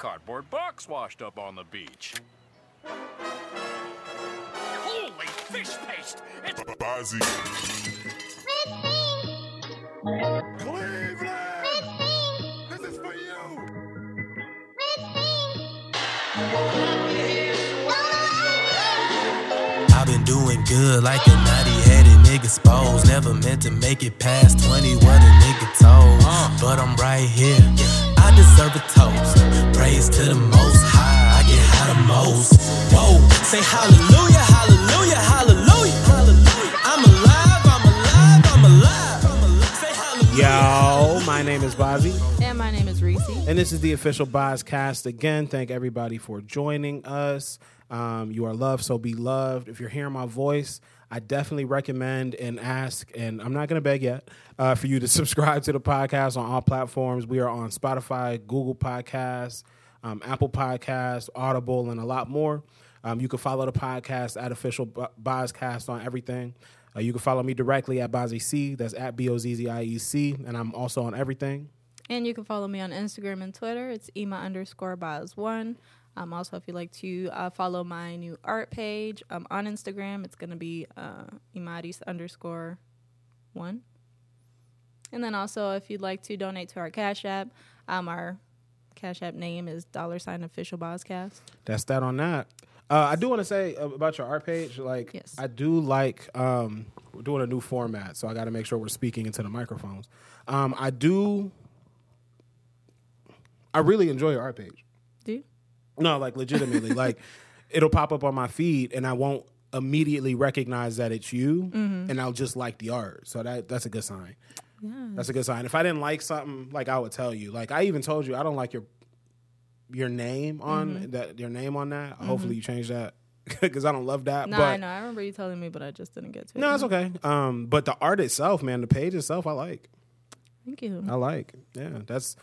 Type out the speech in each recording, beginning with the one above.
cardboard box washed up on the beach. Holy fish paste! It's Bozzie. Cleveland! This is for you! I've been doing good like a naughty headed nigga exposed. Never meant to make it past 20, what a nigga told. But I'm right here. I deserve a toast. Praise to the most high. I get high the most. Whoa, say hallelujah, hallelujah, hallelujah, hallelujah. I'm alive, I'm alive, I'm alive. I'm alive. Say hallelujah. Yo, my name is Bozzie, And my name is Reese. and this is the official Bozcast. Again, thank everybody for joining us. Um, you are loved, so be loved. If you're hearing my voice, I definitely recommend and ask, and I'm not going to beg yet, uh, for you to subscribe to the podcast on all platforms. We are on Spotify, Google Podcasts, um, Apple Podcasts, Audible, and a lot more. Um, you can follow the podcast at official Bo- Bozcast on everything. Uh, you can follow me directly at Bozzie C. That's at B O Z Z I E C, and I'm also on everything. And you can follow me on Instagram and Twitter. It's Ema underscore Boz one. Um, also, if you'd like to uh, follow my new art page um, on Instagram, it's going to be uh, Imadis underscore one. And then also, if you'd like to donate to our Cash App, um, our Cash App name is dollar sign official Bozcast. That's that on that. Uh, I do want to say about your art page. Like, Yes. I do like um, we're doing a new format, so I got to make sure we're speaking into the microphones. Um, I do. I really enjoy your art page. Do you? No, like legitimately, like it'll pop up on my feed, and I won't immediately recognize that it's you, and I'll just like the art. So that that's a good sign. Yeah. That's a good sign. If I didn't like something, like I would tell you. Like I even told you I don't like your your name on Mm-hmm. that. Your name on that. Hopefully you change that because I don't love that. No, but I know. I remember you telling me, but I just didn't get to it. no, it's okay. Um, but the art itself, man, the page itself, I like. Thank you. I like. Yeah, that's.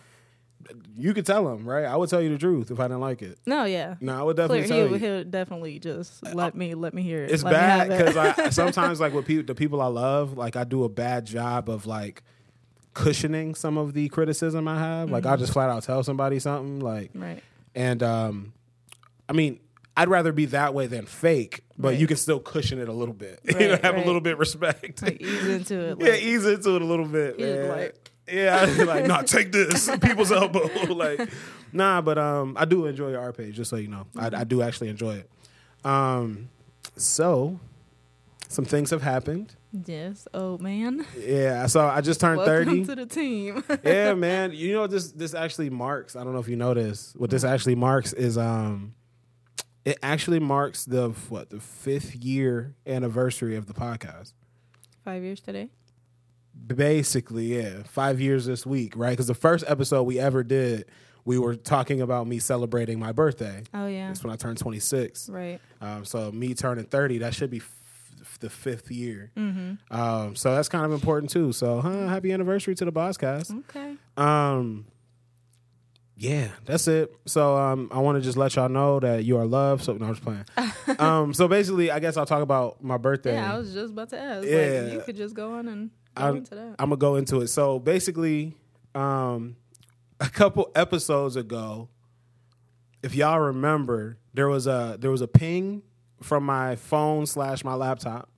You could tell him, right? I would tell you the truth if I didn't like it. No, yeah. No, I would Clear, definitely tell he'll, you. he'll definitely just let me let me hear it. It's Let me bad have it. because I sometimes like with people, the people I love, like I do a bad job of like cushioning some of the criticism I have. Like I'll just flat out tell somebody something, like, right. and um, I mean, I'd rather be that way than fake, but Right. you can still cushion it a little bit. you know, have right. a little bit respect. Like ease into it. yeah, ease into it a little bit, man. like- yeah, I'd like, nah, take this, people's elbow. like, nah, but um, I do enjoy your art page, just so you know. I, I do actually enjoy it. Um, so some things have happened. yes. Oh man. Yeah, so I just turned Welcome thirty. to the team. yeah, man. You know this this actually marks. I don't know if you know this. What this actually marks is um, it actually marks the what the fifth year anniversary of the podcast. Five years today. Basically, yeah, five years this week, right? Because the first episode we ever did, we were talking about me celebrating my birthday. Oh yeah. That's when I turned twenty six. Right. Um, so me turning thirty, that should be f- the fifth year. Mm-hmm. Um, so that's kind of important too. So, huh, happy anniversary to the Bozcast. Okay. Um, yeah, that's it. So, um, I want to just let y'all know that you are loved. So, no, I'm just playing. um, so basically, I guess I'll talk about my birthday. Yeah, I was just about to ask. Yeah. Like, you could just go on and I'm. I'm gonna go into it. So basically, um, a couple episodes ago, if y'all remember, there was a there was a ping from my phone slash my laptop,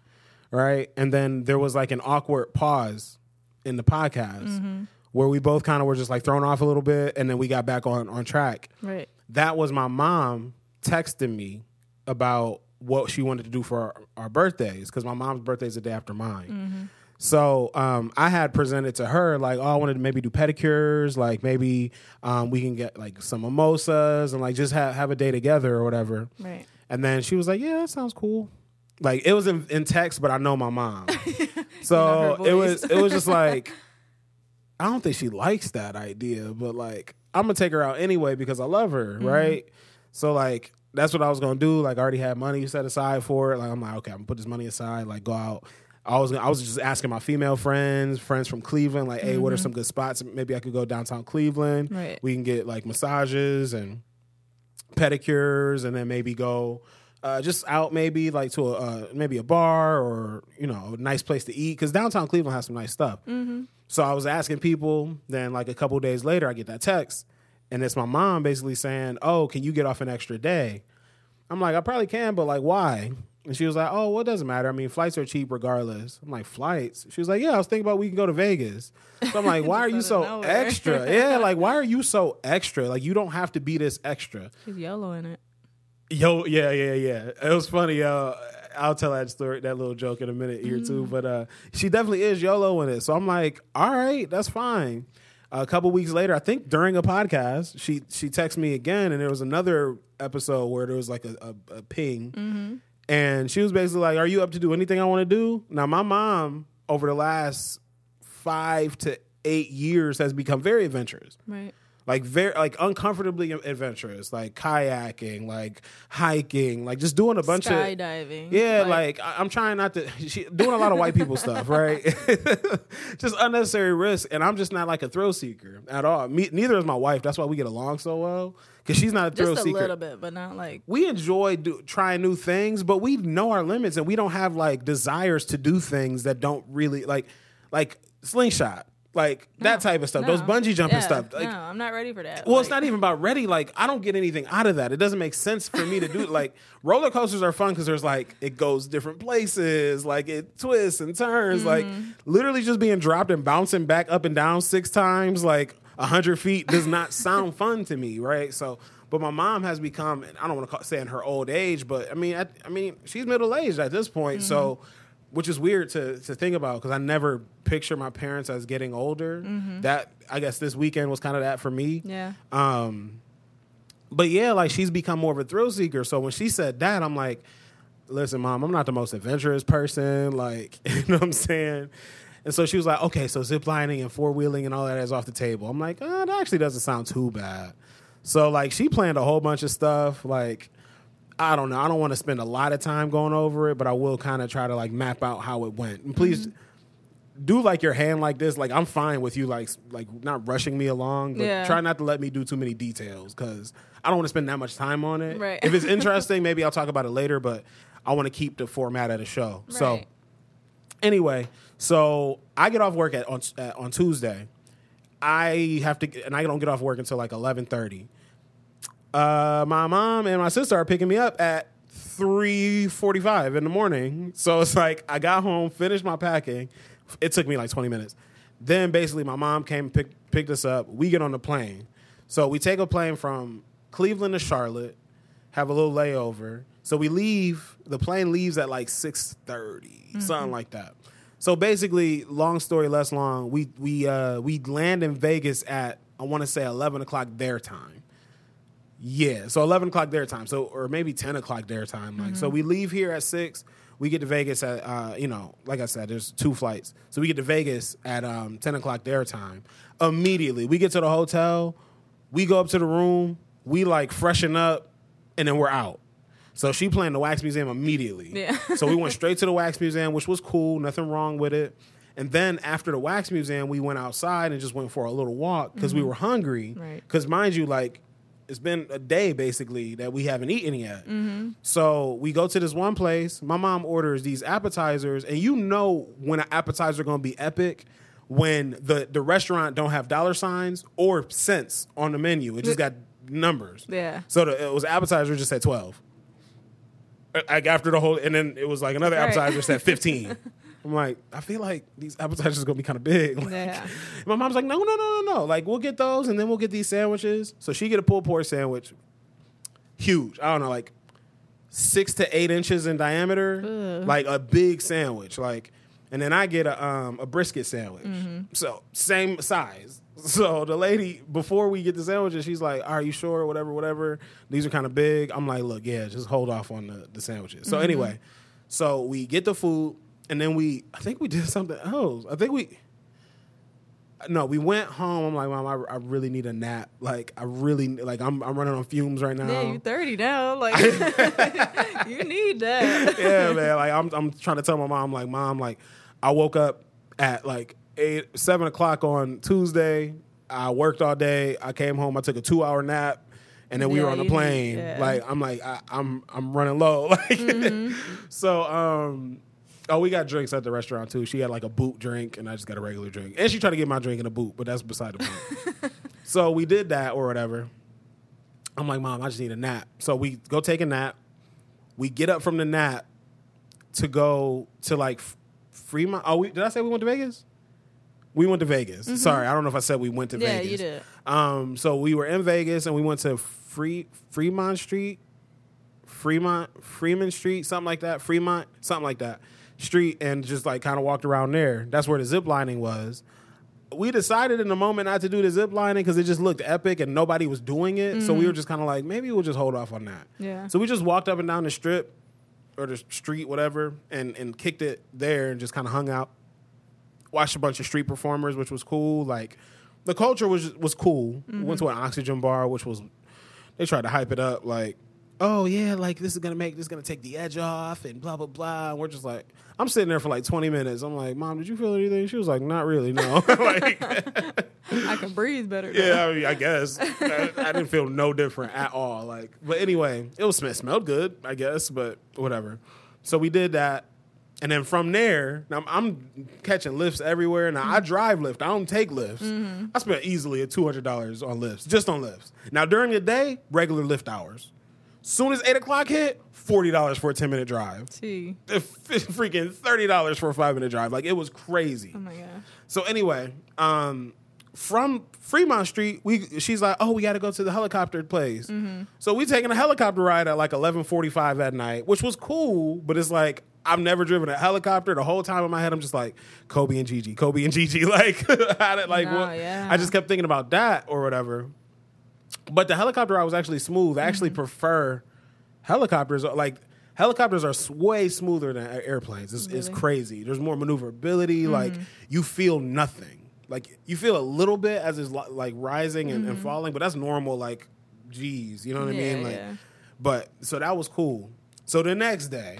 right? And then there was like an awkward pause in the podcast where we both kind of were just like thrown off a little bit, and then we got back on on track. right. That was my mom texting me about what she wanted to do for our, our birthdays because my mom's birthday is the day after mine. So um, I had presented to her like, oh, I wanted to maybe do pedicures, like maybe um, we can get like some mimosas and like just have have a day together or whatever. Right. And then she was like, yeah, that sounds cool. Like it was in, in text, but I know my mom, so it was it was just like I don't think she likes that idea, but like I'm gonna take her out anyway because I love her, Mm-hmm. right? So like that's what I was gonna do. Like I already had money set aside for it. Like I'm like, okay, I'm gonna put this money aside, like go out. I was I was just asking my female friends, friends from Cleveland, like, hey, what are some good spots? Maybe I could go downtown Cleveland. Mm-hmm. Right. We can get like massages and pedicures, and then maybe go uh, just out, maybe like to a uh, maybe a bar or you know a nice place to eat because downtown Cleveland has some nice stuff. So I was asking people. Then like a couple days later, I get that text, and it's my mom basically saying, "Oh, can you get off an extra day?" I'm like, "I probably can, but like, why?" And she was like, "Oh, well, it doesn't matter. I mean, flights are cheap regardless." I'm like, "Flights?" She was like, "Yeah, I was thinking about we can go to Vegas." So I'm like, "Why are you so extra?" Yeah, like, why are you so extra? Like, you don't have to be this extra. She's YOLO in it. Yo, yeah, yeah, yeah. It was funny. Uh, I'll tell that story, that little joke in a minute here too. But uh, she definitely is YOLO in it. So I'm like, all right, that's fine. a couple weeks later, I think during a podcast, she she texted me again, and there was another episode where there was like a, a, a ping, and she was basically like, "Are you up to do anything I want to do?" Now, my mom over the last five to eight years has become very adventurous Right. like very like uncomfortably adventurous, like kayaking, like hiking, like just doing a bunch of Skydiving. yeah, like, I, I'm trying not to she doing a lot of white people stuff, right? just unnecessary risk, and I'm just not like a thrill seeker at all. Me, neither is my wife. That's why we get along so well because she's not a thrill just a seeker little bit, but not like we enjoy do, trying new things, but we know our limits and we don't have like desires to do things that don't really like like slingshot, like that type of stuff. Those no. bungee jumping Yeah, stuff. Like, no, I'm not ready for that. well, it's Like, not even about ready. Like I don't get anything out of that. It doesn't make sense for me to do. Like roller coasters are fun because there's like it goes different places, like it twists and turns. Like mm-hmm. literally just being dropped and bouncing back up and down six times, like hundred feet, does not sound fun to me, right? So. But my mom has become, and I don't want to say in her old age, but I mean, I, I mean, she's middle aged at this point, so which is weird to to think about because I never picture my parents as getting older. That I guess this weekend was kind of that for me. Yeah. Um, but yeah, like she's become more of a thrill seeker. So when she said that, I'm like, listen, mom, I'm not the most adventurous person. Like, you know what I'm saying? And so she was like, okay, so zip lining and four wheeling and all that is off the table. I'm like, oh, that actually doesn't sound too bad. So like she planned a whole bunch of stuff. Like, I don't know. I don't want to spend a lot of time going over it, but I will kind of try to like map out how it went. And please mm-hmm. do like your hand like this. Like I'm fine with you like like not rushing me along, but Yeah. try not to let me do too many details because I don't want to spend that much time on it. Right. If it's interesting, maybe I'll talk about it later, but I want to keep the format of the show. So Right. Anyway, so I get off work at on on Tuesday. I have to, and I don't get off work until like eleven thirty. Uh, my mom and my sister are picking me up at three forty five in the morning. So it's like I got home, finished my packing. It took me like twenty minutes. Then basically, my mom came and picked us up. We get on the plane. So we take a plane from Cleveland to Charlotte, have a little layover. So we leave. The plane leaves at like six something like that. So basically, long story less long, we we uh, we land in Vegas at I want to say eleven o'clock their time. Yeah, so eleven o'clock their time, so or maybe ten o'clock their time. Like, so we leave here at six. We get to Vegas at uh, you know, like I said, there's two flights, so we get to Vegas at um, ten o'clock their time. Immediately, we get to the hotel, we go up to the room, we like freshen up, and then we're out. So she planned the wax museum immediately. Yeah. so we went straight to the wax museum, which was cool, nothing wrong with it. And then after the wax museum, we went outside and just went for a little walk because we mm-hmm. were hungry. Right. Because mind you, like it's been a day basically that we haven't eaten yet. Mm-hmm. So we go to this one place. My mom orders these appetizers, and you know when an appetizer is going to be epic when the the restaurant don't have dollar signs or cents on the menu. It just got numbers. Yeah. So the, it was appetizer just said twelve. Uh, Like after the whole, and then it was like another Right. appetizer said fifteen. I'm like, I feel like these appetizers are gonna be kind of big. Like, Yeah. my mom's like, no, no, no, no, no. Like, we'll get those and then we'll get these sandwiches. So she get a pulled pork sandwich, huge. I don't know, like six to eight inches in diameter, like a big sandwich. Like, and then I get a um, a brisket sandwich. So same size. So the lady before we get the sandwiches, she's like, "Are you sure? Whatever, whatever. These are kind of big." I'm like, "Look, yeah, just hold off on the, the sandwiches." So mm-hmm. anyway, so we get the food, and then we, I think we did something else. I think we no, we went home. I'm like, mom, I, I really need a nap. Like, I really like. I'm I'm running on fumes right now. Yeah, you're 30 now. Like, you need that. yeah, man. Like, I'm I'm trying to tell my mom, like, mom, like, I woke up at like eight seven o'clock on Tuesday. I worked all day. I came home. I took a two hour nap. And then we Yeah, were on the you need- plane. yeah. Like I'm like I, I'm I'm running low. Like Mm-hmm. so um oh we got drinks at the restaurant too. She had like a boot drink and I just got a regular drink. And she tried to get my drink in a boot, but that's beside the point. So we did that or whatever. I'm like, mom, I just need a nap. So we go take a nap. We get up from the nap to go to like Fremont. Oh, we, did I say we went to Vegas? We went to Vegas. Sorry, I don't know if I said we went to Mm-hmm. Yeah, Vegas. you did. Um, so we were in Vegas and we went to Free Fremont Street, Fremont Freeman Street, something like that. Fremont, something like that. Street and just like kind of walked around there. That's where the zip lining was. We decided in the moment not to do the zip lining because it just looked epic and nobody was doing it. So we were just kind of like, maybe we'll just hold off on that. Yeah. So we just walked up and down the strip or the street, whatever, and and kicked it there and just kind of hung out watched a bunch of street performers, which was cool. Like the culture was was cool. We Went mm-hmm. to an oxygen bar, which was they tried to hype it up like, oh yeah, like this is gonna make this is gonna take the edge off and blah blah blah. And we're just like, I'm sitting there for like 20 minutes. I'm like, mom, did you feel anything? She was like, not really, no. like, I can breathe better. yeah, I, mean, I guess I, I didn't feel no different at all. Like, but anyway, it was it smelled good, I guess, but whatever. So we did that, and then from there, now I'm, I'm catching lifts everywhere. Now I mm-hmm. drive Lyft, I don't take lifts. Mm-hmm. I spent easily a two hundred dollars on lifts, just on lifts. Now during the day, regular lift hours. Soon as eight o'clock hit, forty dollars for a ten minute drive. T. Freaking thirty dollars for a five minute drive. Like it was crazy. Oh my gosh. So anyway, um, from Fremont Street, we she's like, oh, we got to go to the helicopter place. Mm-hmm. So we taking a helicopter ride at like eleven forty five at night, which was cool, but it's like I've never driven a helicopter. The whole time in my head, I'm just like Kobe and Gigi, Kobe and Gigi, like how did like No, what? yeah. I just kept thinking about that or whatever. But the helicopter ride was actually smooth. I Mm-hmm. actually prefer helicopters. Like helicopters are way smoother than airplanes. It's, it's Really? Mm-hmm. crazy. There's more maneuverability. Like you feel nothing. Like you feel a little bit as it's like rising and, and falling, but that's normal. Like, geez, you know what I Mm-hmm. Mean? Like, yeah. but so that was cool. So the next day,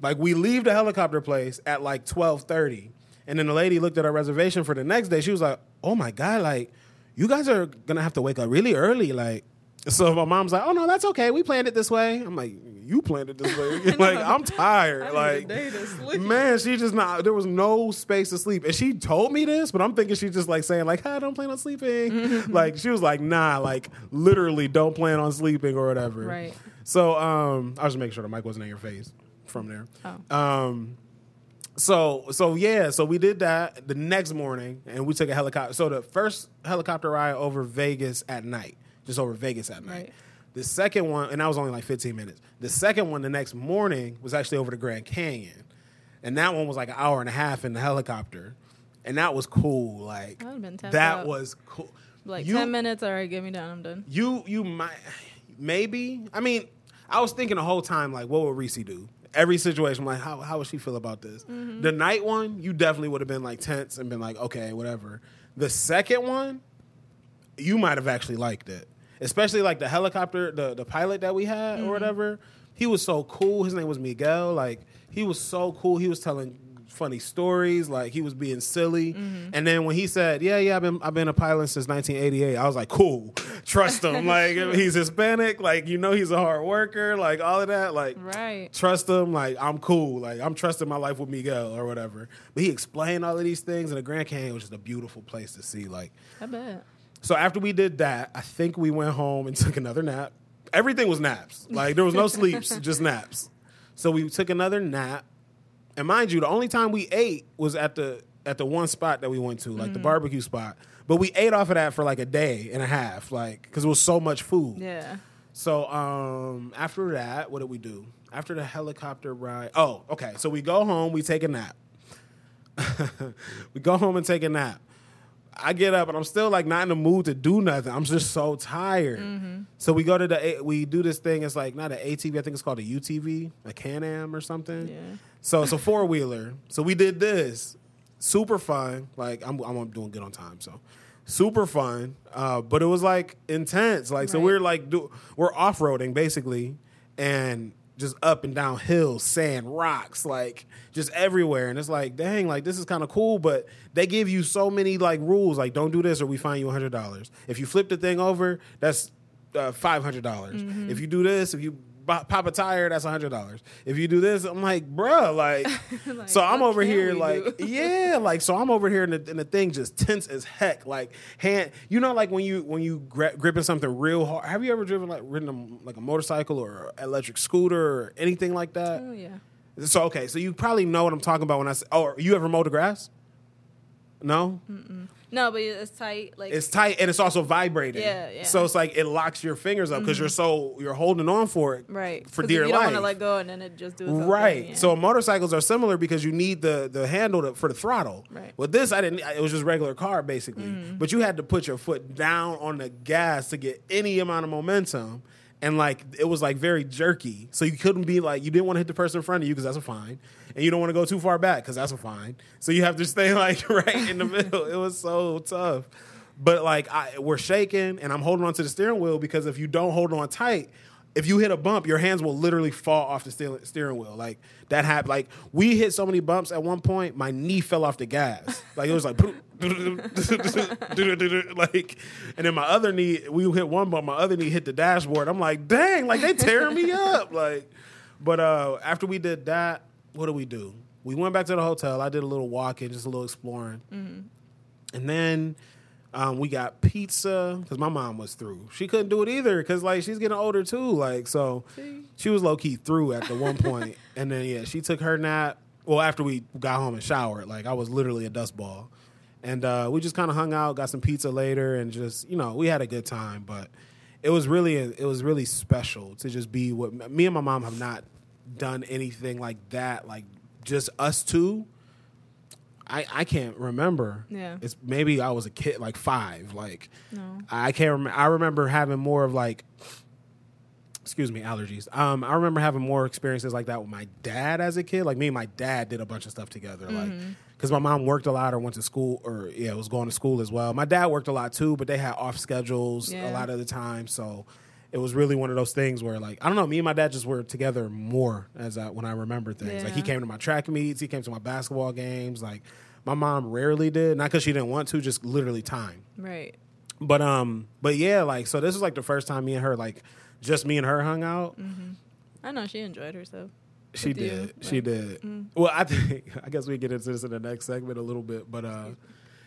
like we leave the helicopter place at like twelve thirty, and then the lady looked at our reservation for the next day. She was like, "Oh my god, like you guys are gonna have to wake up really early." Like, so my mom's like, "Oh no, that's okay. We planned it this way." I'm like, "You planned it this way?" like I'm tired. Like, day to sleep. man, she just not. There was no space to sleep, and she told me this, but I'm thinking she's just like saying like, "I don't plan on sleeping." like she was like, "Nah, like literally don't plan on sleeping or whatever." Right. So um, I was just making sure the mic wasn't in your face from there. Oh. Um, so so yeah, so we did that the next morning, and we took a helicopter. So the first helicopter ride over Vegas at night, just over Vegas at night. Right. The second one, and that was only like 15 minutes. The second one, the next morning, was actually over the Grand Canyon, and that one was like an hour and a half in the helicopter, and that was cool. Like That would've been tapped that out. was cool. Like You- ten minutes. All right, get me down. I'm done. you you might maybe. I mean, I was thinking the whole time like, what would Reese do? Every situation, I'm like, how how would she feel about this? Mm-hmm. The night one, you definitely would have been like tense and been like, okay, whatever. The second one, you might have actually liked it, especially like the helicopter, the the pilot that we had or mm-hmm. whatever. He was so cool. His name was Miguel. Like he was so cool. He was telling funny stories. Like he was being silly. Mm-hmm. And then when he said, "Yeah, yeah, I've been I've been a pilot since 1988," I was like, "Cool, trust him." like he's Hispanic. Like you know he's a hard worker. Like all of that. Like Right. trust him. Like I'm cool. Like I'm trusting my life with Miguel or whatever. But he explained all of these things, and the Grand Canyon was just a beautiful place to see. Like I bet. so after we did that, I think we went home and took another nap. Everything was naps. Like there was no sleeps, just naps. So we took another nap. And mind you, the only time we ate was at the at the one spot that we went to, like the barbecue spot. But we ate off of that for like a day and a half, like because it was so much food. Yeah. So um, after that, what did we do? After the helicopter ride, oh, okay. So we go home, we take a nap. we go home and take a nap. I get up and I'm still like not in the mood to do nothing. I'm just so tired. So we go to the we do this thing. It's like not an ATV. I think it's called a UTV, a Can-Am or something. Yeah. So it's a four wheeler. So we did this. Super fun. Like I'm I'm doing good on time. So super fun. Uh, but it was like intense. Like so we're like do, we're off roading basically, and just up and down hills, sand, rocks, like just everywhere. And it's like, dang, like this is kind of cool. But they give you so many like rules. Like don't do this or we fine you hundred dollars. If you flip the thing over, that's uh, five hundred dollars. If you do this, if you pop a tire, that's a hundred dollars. If you do this, I'm like, bruh, like, Like, so I'm over here like, do? yeah, like, so I'm over here and the, and the thing just tense as heck, like hand, you know, like when you when you gra- gripping something real hard. Have you ever driven like ridden a, like a motorcycle or electric scooter or anything like that? Oh yeah. So okay, so you probably know what I'm talking about when I say, oh, you ever mowed the grass? No, No, but it's tight. Like it's tight and it's also vibrating. Yeah, yeah. So it's like it locks your fingers up because you're so you're holding on for it, right For dear you don't life. want to let go, and then it just do Right. thing, yeah. So motorcycles are similar because you need the the handle to, for the throttle. Right. Mm-hmm. With this, I didn't. It was just regular car basically, but you had to put your foot down on the gas to get any amount of momentum. And like it was like very jerky, so you couldn't be like you didn't want to hit the person in front of you because that's a fine, and you don't want to go too far back because that's a fine. So you have to stay like right in the middle. It was so tough, but like I, we're shaking, and I'm holding on to the steering wheel because if you don't hold on tight, if you hit a bump, your hands will literally fall off the steering wheel. Like that happened. Like we hit so many bumps at one point, my knee fell off the gas. Like it was like, like, and then my other knee, we hit one bump, my other knee hit the dashboard. I'm like, dang, like they tearing me up. Like, but uh, after we did that, what do we do? We went back to the hotel. I did a little walking, just a little exploring, and then um, we got pizza because my mom was through. She couldn't do it either because like she's getting older too. Like so, she was low key through at the one point, and then yeah, she took her nap. Well, after we got home and showered, like I was literally a dust ball, and uh, we just kind of hung out, got some pizza later, and just you know we had a good time. But it was really it was really special to just be what me and my mom have not done anything like that, like just us two. I, I can't remember. Yeah. It's maybe I was a kid, like five. Like, No. I can't remember. I remember having more of like, excuse me, allergies. Um, I remember having more experiences like that with my dad as a kid. Like me and my dad did a bunch of stuff together. Like, Mm-hmm. because my mom worked a lot or went to school or yeah, was going to school as well. My dad worked a lot too, but they had off schedules a lot of the time. So it was really one of those things where like I don't know, me and my dad just were together more as I, when I remember things. Like he came to my track meets, he came to my basketball games. Like my mom rarely did, not because she didn't want to, just literally time. right. But um, but yeah, like so this was like the first time me and her like just me and her hung out. I know she enjoyed herself. She with you, did. She did. Well, I think I guess we get into this in the next segment a little bit, but uh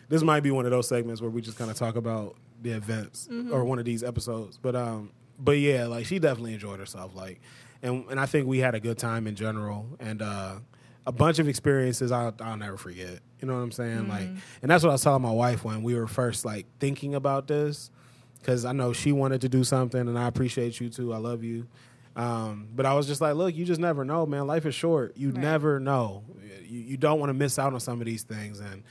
this might be one of those segments where we just kind of talk about the events or one of these episodes. But um but yeah, like she definitely enjoyed herself like and and I think we had a good time in general and uh a bunch of experiences I'll, I'll never forget. You know what I'm saying? Like and that's what I was telling my wife when we were first like thinking about this because I know she wanted to do something, and I appreciate you too. I love you. Um, but I was just like, look, you just never know, man. Life is short. You Right. never know. You, you don't want to miss out on some of these things. And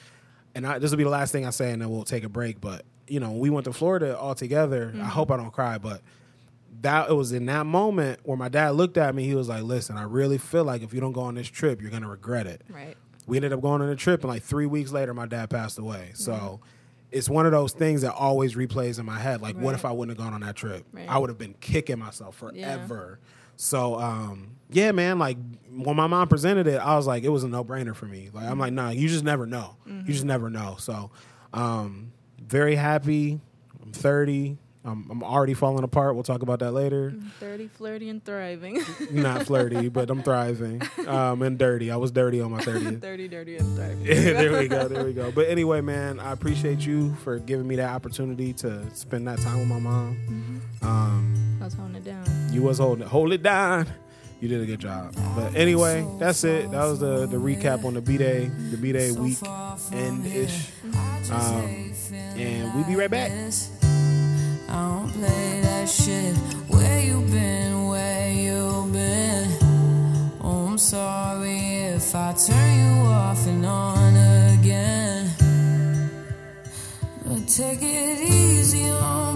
and I, this will be the last thing I say, and then we'll take a break. But you know, we went to Florida all together. I hope I don't cry, but that it was in that moment where my dad looked at me. He was like, "Listen, I really feel like if you don't go on this trip, you're gonna regret it." Right. we ended up going on a trip and like three weeks later my dad passed away. So it's one of those things that always replays in my head like what if i wouldn't have gone on that trip? Right. i would have been kicking myself forever. So um yeah man like when my mom presented it i was like it was a no-brainer for me. Like i'm like nah you just never know. You just never know. So um very happy. I'm 30 I'm, I'm already falling apart we'll talk about that later 30, flirty, and thriving. not flirty but i'm thriving um and dirty i was dirty on my 30th 30, dirty, and thriving. there we go. There we go. But anyway, man, I appreciate you for giving me that opportunity to spend that time with my mom. Um, I was holding it down. you was holding it, hold it down. You did a good job. But anyway, that's it. That was the the recap on the B day, the B day week end ish. Um, and we'll be right back. I don't play that shit. Where you been? Where you been? Oh, I'm sorry if I turn you off and on again. But take it easy on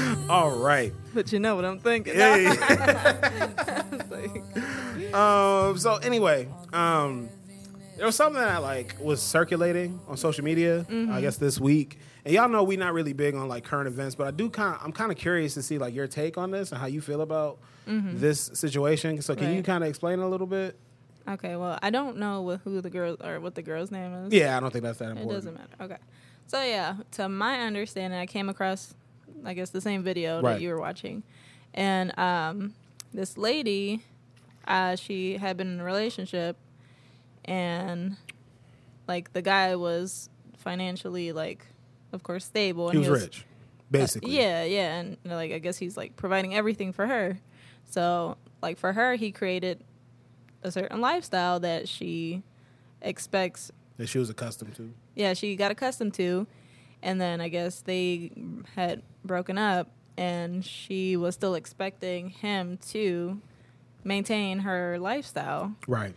All right. But you know what I'm thinking. Hey. Like, um. So anyway, um, there was something that like was circulating on social media. Mm-hmm. I guess this week, and y'all know we're not really big on like current events, but I do kind. I'm kind of curious to see like your take on this and how you feel about this situation. So can you Mm-hmm. Kind of explain a little bit? okay, well, I don't know what, who the girl or what the girl's name is. Yeah, I don't think that's that important. It doesn't matter. Okay. So yeah, to my understanding, I came across, I guess, the same video Right. that you were watching, and um, this lady, uh, she had been in a relationship, and like the guy was financially like, of course, stable. He And was rich, basically. yeah, yeah, and like I guess he's like providing everything for her. So like for her, he created a certain lifestyle that she expects that she was accustomed to. yeah, she got accustomed to. And then I guess they had broken up, and she was still expecting him to maintain her lifestyle. Right.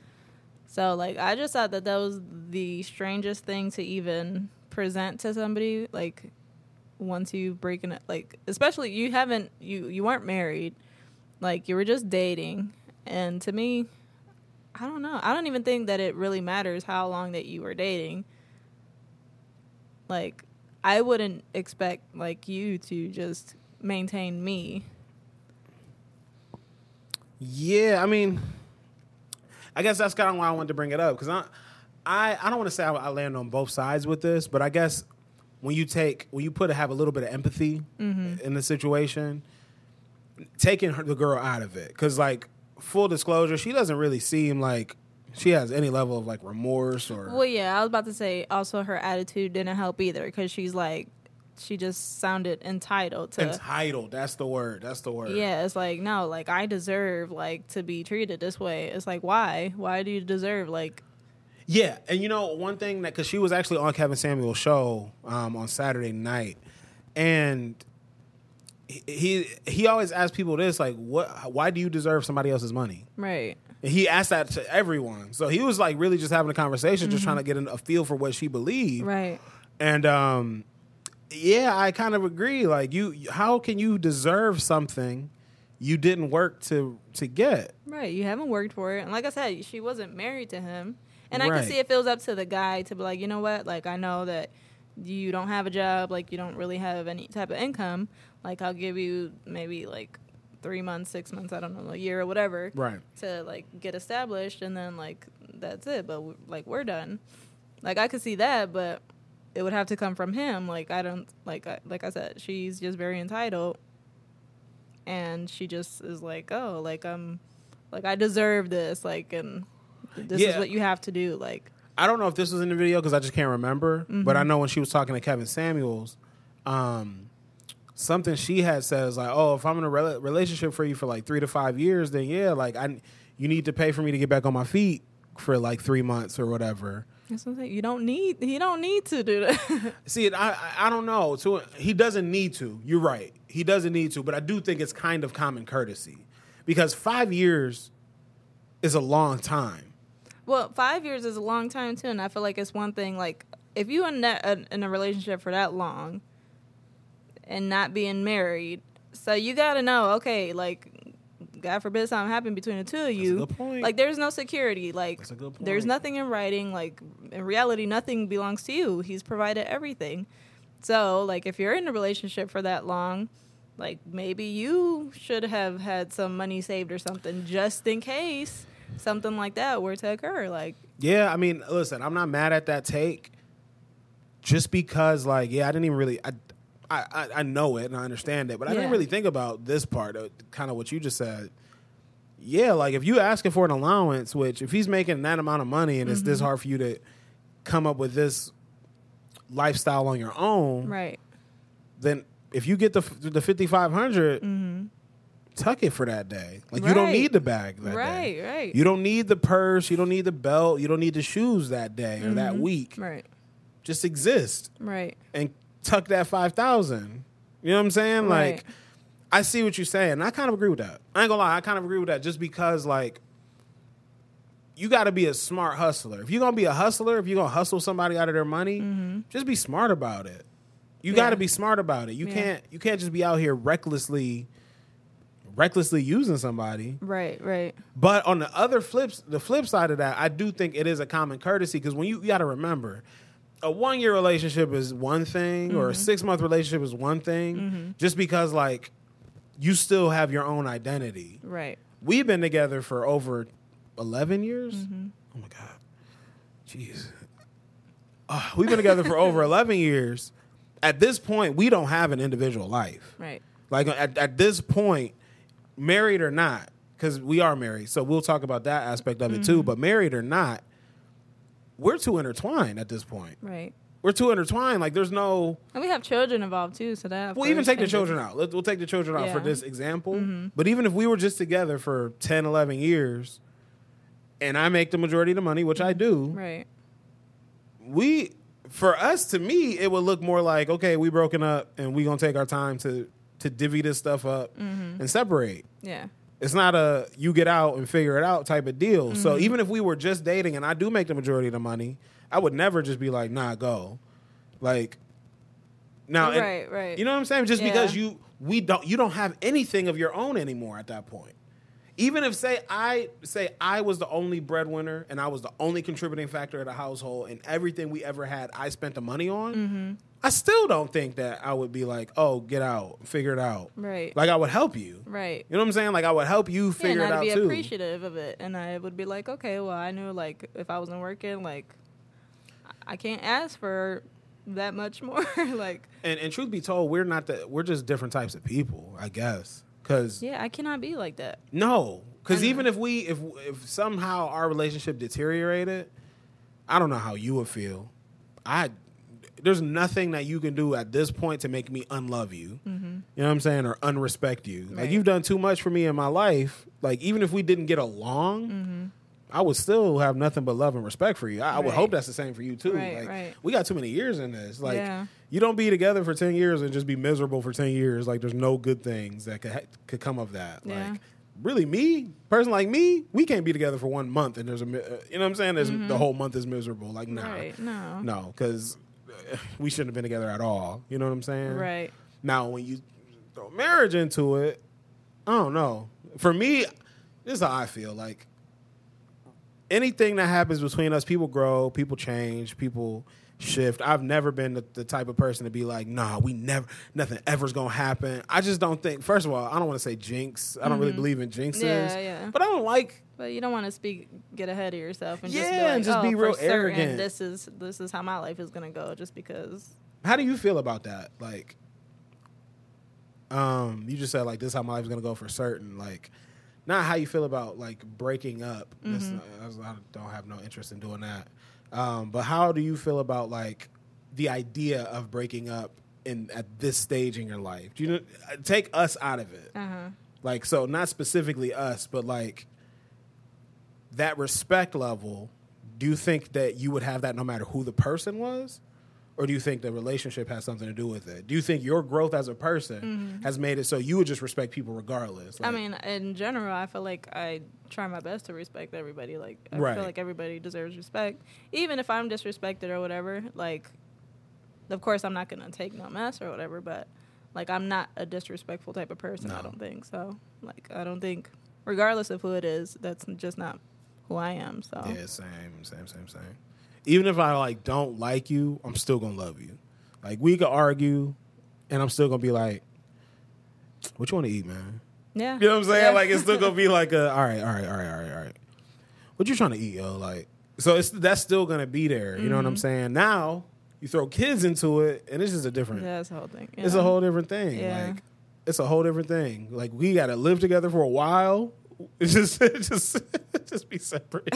So, like, I just thought that that was the strangest thing to even present to somebody. Like, once you've breaking it, like, especially you haven't, you, you weren't married, like, you were just dating. And to me, I don't know. I don't even think that it really matters how long that you were dating. Like, I wouldn't expect, like, you to just maintain me. Yeah, I mean, I guess that's kind of why I wanted to bring it up because I, I, I don't want to say I, I land on both sides with this, but I guess when you take when you put have a little bit of empathy mm-hmm. in the situation, taking her, the girl out of it because like full disclosure, she doesn't really seem like she has any level of like remorse or Well, yeah, I was about to say also her attitude didn't help either because she's like, she just sounded entitled to. entitled. That's the word. That's the word. yeah, it's like no, like I deserve like to be treated this way. It's like why? Why do you deserve like? Yeah, and you know one thing that because she was actually on Kevin Samuel's show um, on Saturday night, and he, he he always asks people this like, what? Why do you deserve somebody else's money? Right. And he asked that to everyone, so he was like really just having a conversation, just trying to get an, a feel for what she believed. Right. And um, yeah, I kind of agree. Like you, how can you deserve something you didn't work to to get? Right. You haven't worked for it, and like I said, she wasn't married to him. And I Right. can see if it was up to the guy to be like, you know what? Like I know that you don't have a job, like you don't really have any type of income. Like I'll give you maybe like three months, six months, I don't know, a year or whatever. Right. to like get established and then like that's it but we- like we're done like i could see that but it would have to come from him like i don't like I, like i said she's just very entitled and she just is like oh like i'm like i deserve this like and this is what you have to do like I don't know if this was in the video because I just can't remember. But I know when she was talking to Kevin Samuels, um, something she had said is like, "Oh, if I'm in a rela- relationship for you for like three to five years, then yeah, like I, you need to pay for me to get back on my feet for like three months or whatever." that's what I'm saying. you don't need he don't need to do that See, I, I don't know. To he doesn't need to. You're right. He doesn't need to. But I do think it's kind of common courtesy because five years is a long time. Well, five years is a long time too, and I feel like it's one thing. Like, if you in that in a relationship for that long, and not being married, so you got to know, okay, like, God forbid something happen between the two of you. good point. Like, there's no security. Like, That's a good there's nothing in writing. Like, in reality, nothing belongs to you. He's provided everything. So, like, if you're in a relationship for that long. Like maybe you should have had some money saved or something just in case something like that were to occur. Like Yeah, I mean, listen, I'm not mad at that take. Just because, like, yeah, I didn't even really, I, I, I- I know it and I understand it, but I Yeah. didn't really think about this part of kind of what you just said. Yeah, like if you asking for an allowance, which if he's making that amount of money and it's this Mm-hmm. hard for you to come up with this lifestyle on your own, right. then if you get the the 5500 tuck it for that day. Like you don't Mm-hmm. Need the bag that Right, day. right. right. You don't need the purse, you don't need the belt, you don't need the shoes that day or that week. Mm-hmm. Right. Just exist Right. and tuck that 5000. You know what I'm saying? Right. Like I see what you're saying. I kind of agree with that. I ain't gonna lie, I kind of agree with that just because like you got to be a smart hustler. If you're gonna be a hustler, if you're gonna hustle somebody out of their money, mm-hmm. just be smart about it. You got to be smart about it. You Yeah. can't you can't just be out here recklessly recklessly using somebody. Right, right. But on the other flips, the flip side of that, I do think it is a common courtesy because when you, you got to remember, a one year relationship is one thing, or a mm-hmm. six month relationship is one thing, mm-hmm. just because like you still have your own identity. Right. We've been together for over eleven years. Mm-hmm. Oh my god, jeez, Ah, we've been together for over eleven years. At this point, we don't have an individual life. Right. Like at, at this point, married or not, because we are married, so we'll talk about that aspect of it too. But married or not, we're too intertwined at this point. Right. We're too intertwined. Like there's no. And we have children involved too, so that We'll even take the children out. Let, we'll take the children out for this example. Mm-hmm. But even if we were just together for 10, 11 years, and I make the majority of the money, which I mm-hmm. do, Right. we for us to me it would look more like okay we broken up and we gonna take our time to to divvy this stuff up mm-hmm. and separate Yeah. It's not a you get out and figure it out type of deal Mm-hmm. so even if we were just dating and i do make the majority of the money i would never just be like nah go like now and- Right, right. you know what i'm saying just because you we don't you don't have anything of your own anymore at that point even if say I say I was the only breadwinner and I was the only contributing factor at a household and everything we ever had I spent the money on, Mm-hmm. I still don't think that I would be like, oh, get out, figure it out. Right. Like I would help you. Right. You know what I'm saying? Like I would help you Yeah, figure and it I'd out be too. appreciative of it, and I would be like, okay, well, I knew like if I wasn't working, like I can't ask for that much more. like, And and truth be told, we're not the we're just different types of people, I guess. Cause yeah, I cannot be like that. No, because even if we if if somehow our relationship deteriorated, I don't know how you would feel. I there's nothing that you can do at this point to make me unlove you. You know what I'm saying, or unrespect you. Like Mm-hmm. You've done too much for me in my life. Like even if we didn't get along. I would still have nothing but love and respect for you. I, I would Mm-hmm. Hope that's the same for you too. Right, like, right. We got too many years in this. Like Yeah. you don't be together for ten years and just be miserable for ten years. Like there's no good things that could ha- could come of that. Yeah. Like really, me person like me, we can't be together for one month and there's a uh, you know what I'm saying. There's the whole month is miserable. Like nah, Mm-hmm. Right, no. no, because we shouldn't have been together at all. You know what I'm saying? Right. Now when you throw marriage into it, I don't know. For me, this is how I feel. Like anything that happens between us, people grow, people change, people shift. I've never been the, the type of person to be like, nah, we never, nothing ever's gonna happen. I just don't think. First of all, I don't want to say jinx. I don't really believe in jinxes. Mm-hmm. Yeah, yeah. But I don't like. But you don't want to speak, get ahead of yourself, and just be Yeah, like, and just oh, be real certain, arrogant. This is this is how my life is gonna go, just because. How do you feel about that? Like, um, you just said like this is how my life is gonna go for certain. Like, not how you feel about like breaking up. Mm-hmm. not- I don't have no interest in doing that. Um, but how do you feel about like the idea of breaking up in at this stage in your life? Do you know, take us out of it? Uh huh. Like, so not specifically us, but like that respect level. Do you think that you would have that no matter who the person was? Or do you think the relationship has something to do with it? Do you think your growth as a person has made it so you would just respect people regardless? Mm-hmm. I mean, in general, I feel like I try my best to respect everybody. Like, I Right. feel like everybody deserves respect, even if I'm disrespected or whatever. Like, of course, I'm not gonna take no mess or whatever, but like, I'm not a disrespectful type of person. I don't think so. Like, I don't think, regardless of who it is, that's just not who I am. So, yeah, same, same, same, same. Even if I like don't like you, I'm still gonna love you. Like we could argue, and I'm still gonna be like, "What you want to eat, man?" yeah, You know what I'm saying? Yeah. Like it's still gonna be like a all right, all right, all right, all right, all right. What you trying to eat, yo? Like so it's that's still gonna be there. You know Mm-hmm. what I'm saying? Now you throw kids into it and it's just a different yeah, that's the whole thing. it's a whole different thing. Yeah. Like it's a whole different thing. Like we gotta live together for a while. Just just just be separate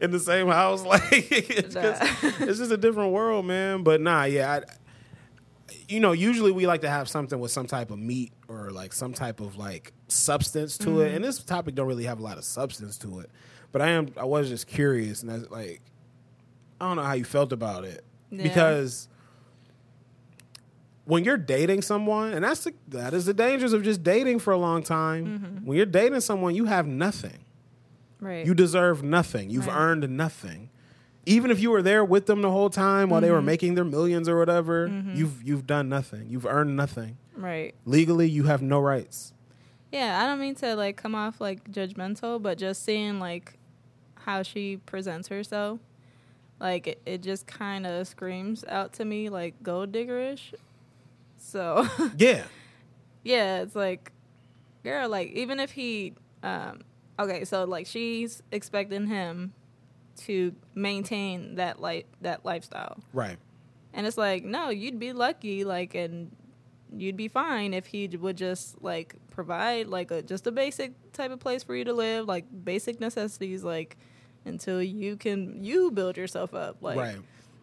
in the same house. Like it's just, it's just a different world, man. But nah, yeah, I, you know, usually we like to have something with some type of meat or like some type of like substance to Mm-hmm. it. And this topic don't really have a lot of substance to it. But I am I was just curious and that's like I don't know how you felt about it. Yeah. Because when you're dating someone, and that's the, that is the dangers of just dating for a long time. Mm-hmm. When you're dating someone, you have nothing. Right. You deserve nothing. You've Right. earned nothing. Even if you were there with them the whole time while they Mm-hmm. were making their millions or whatever, you've you've done nothing. You've earned nothing. Right. Legally, you have no rights. Yeah, I don't mean to like come off like judgmental, but just seeing like how she presents herself, like it, it just kind of screams out to me like gold diggerish. So Yeah. yeah, it's like, girl, like even if he, um, okay, so like she's expecting him to maintain that like that lifestyle, Right. and it's like, no, you'd be lucky, like, and you'd be fine if he would just like provide like a just a basic type of place for you to live, like basic necessities, like until you can you build yourself up, like right.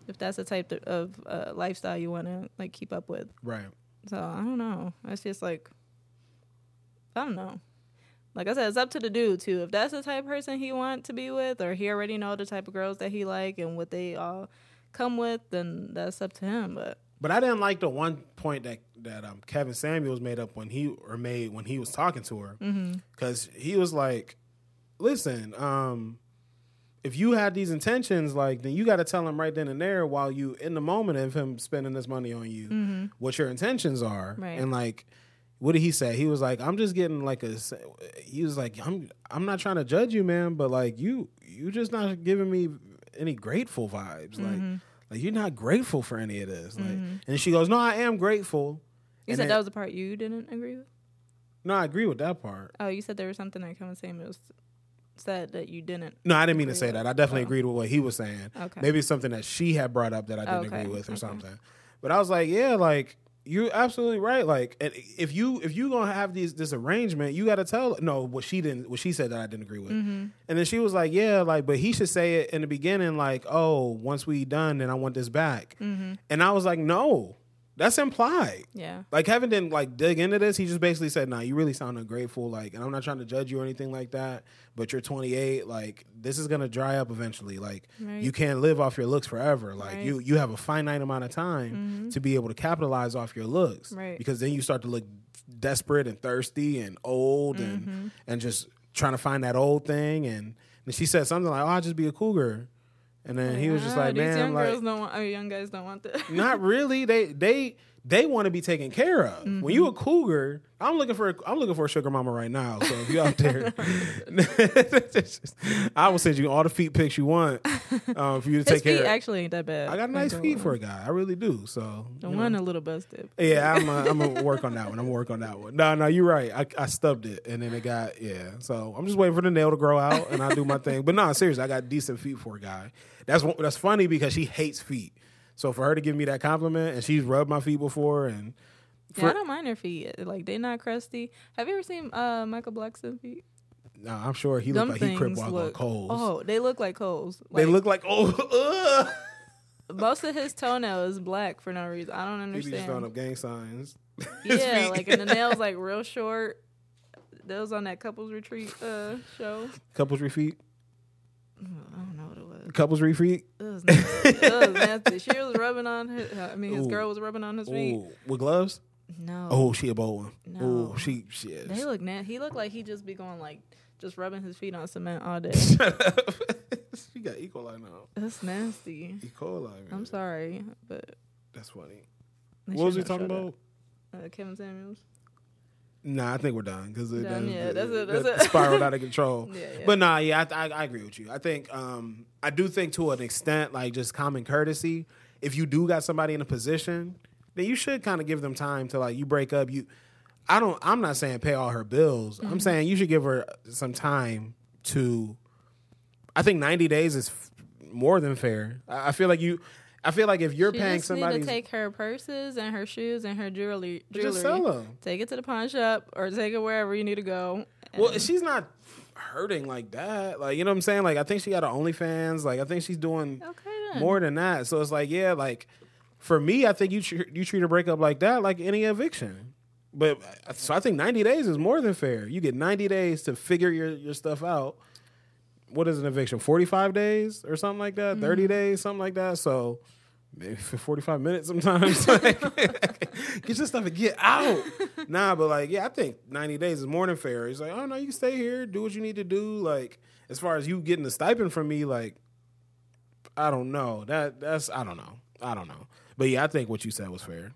If that's the type of, uh, lifestyle you want to like keep up with. Right. So I don't know. It's just like I don't know. Like I said, it's up to the dude too. If that's the type of person he want to be with, or he already know the type of girls that he like and what they all come with, then that's up to him. But But I didn't like the one point that that um, Kevin Samuels made up when he or made when he was talking to her because he was like, "Listen, um, if you had these intentions, like then you got to tell him right then and there while you in the moment of him spending this money on you, mm-hmm. what your intentions are, Right. and like." What did he say? He was like, "I'm just getting like a." He was like, "I'm I'm not trying to judge you, man, but like you you just not giving me any grateful vibes. Like mm-hmm. like you're not grateful for any of this. Like, mm-hmm. and she goes, "No, I am grateful." you And said then- that was the part you didn't agree with. No, I agree with that part. Oh, you said there was something that Kevin Samuels said that you didn't. No, I didn't mean to say with. that. I definitely Oh. agreed with what he was saying. Okay. Maybe it's something that she had brought up that I didn't Okay, agree with or okay. something. But I was like, yeah, like you're absolutely right. Like if you if you gonna have these this arrangement, you got to tell. No, what she didn't. What she said that I didn't agree with. Mm-hmm. And then she was like, yeah, like, but he should say it in the beginning, like, oh, once we done, then I want this back. Mm-hmm. And I was like, no, that's implied. Yeah. Like Kevin didn't like dig into this. He just basically said, "Nah, you really sound ungrateful." Like, and I'm not trying to judge you or anything like that. But you're 28. Like, this is gonna dry up eventually. Like, Right. you can't live off your looks forever. Like, Right. Mm-hmm. you you have a finite amount of time to be able to capitalize off your looks. Right. Because then you start to look desperate and thirsty and old Mm-hmm. and and just trying to find that old thing. And, and she said something like, "Oh, I'll just be a cougar." And then he was just Ah, like, these "Man, young like." girls don't want. Or young guys don't want that. Not really. They they they want to be taken care of. When you a Mm-hmm. cougar, I'm looking for a, I'm looking for a sugar mama right now. So if you out there, I will send you all the feet pics you want um, for you to His take care. feet actually ain't that bad. I got nice feet for a guy. I really do. So The you know. one a little busted. Yeah, I'm uh, I'm gonna work on that one. I'm gonna work on that one. No, no, you're right. I, I stubbed it, and then it got yeah. So I'm just waiting for the nail to grow out, and I'll do my thing. But no, seriously, I got decent feet for a guy. That's that's funny because she hates feet. So for her to give me that compliment, and she's rubbed my feet before, and Yeah, I don't mind her feet. Like they're not crusty. Have you ever seen uh, Michael Blackson feet? no, I'm sure he looked like he crip things walk on. Oh, they look like coals. they look like oh, ugh. most of his toenail is black for no reason. I don't he be just throwing understand. up gang signs. Yeah, like and the nails like real short. Those on that couples retreat uh, show. couples feet, couples. It was nasty. it was nasty. She was rubbing on his. I mean, his Ooh. girl was rubbing on his feet. Ooh, with gloves. No. Oh, she a bold one. No. Oh, she she is. They look nasty. He looked like he just be going like just rubbing his feet on cement all day. she got E. coli now. That's nasty. E. coli. Man. I'm sorry, but That's funny. they What was he talking about? Uh, Kevin Samuels. Nah, I think we're done because it, Done, yeah, that's it, that that's it. spiraled out of control. Yeah, yeah. But nah, yeah, I, I, I agree with you. I think um, I do think to an extent, like just common courtesy. If you do got somebody in a position, then you should kind of give them time to like you break up. You, I don't. I'm not saying pay all her bills. Mm-hmm. I'm saying you should give her some time to. I think 90 days is f- more than fair. I, I feel like you. I feel like if you're She paying somebody, to take her purses and her shoes and her jewelry. Jewelry. just sell them. Take it to the pawn shop or take it wherever you need to go. Well, she's not hurting like that. Like, you know what I'm saying? Like, I think she got her OnlyFans. Like, I think she's doing okay more than that. So it's like, yeah, like for me, I think you tr- you treat a breakup like that, like any eviction. But so I think 90 days is more than fair. You get 90 days to figure your, your stuff out. What is an eviction? 45 days or something like that? 30 mm-hmm. days, something like that. So maybe for 45 minutes sometimes. like, get your stuff and get out. nah, but like, yeah, I think 90 days is more than fair. He's like, oh no, you can stay here, do what you need to do. Like, as far as you getting the stipend from me, like, I don't know. That that's I don't know. I don't know. But yeah, I think what you said was fair.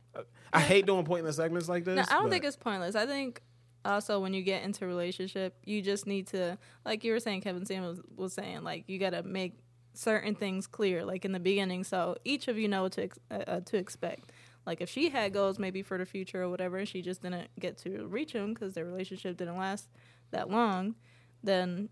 I hate doing pointless segments like this. No, I don't but- think it's pointless. I think also when you get into a relationship, you just need to, like you were saying, Kevin Samuels was saying, like you got to make certain things clear, like in the beginning, so each of you know what to ex- uh, uh, to expect. Like if she had goals maybe for the future or whatever, and she just didn't get to reach them because their relationship didn't last that long, then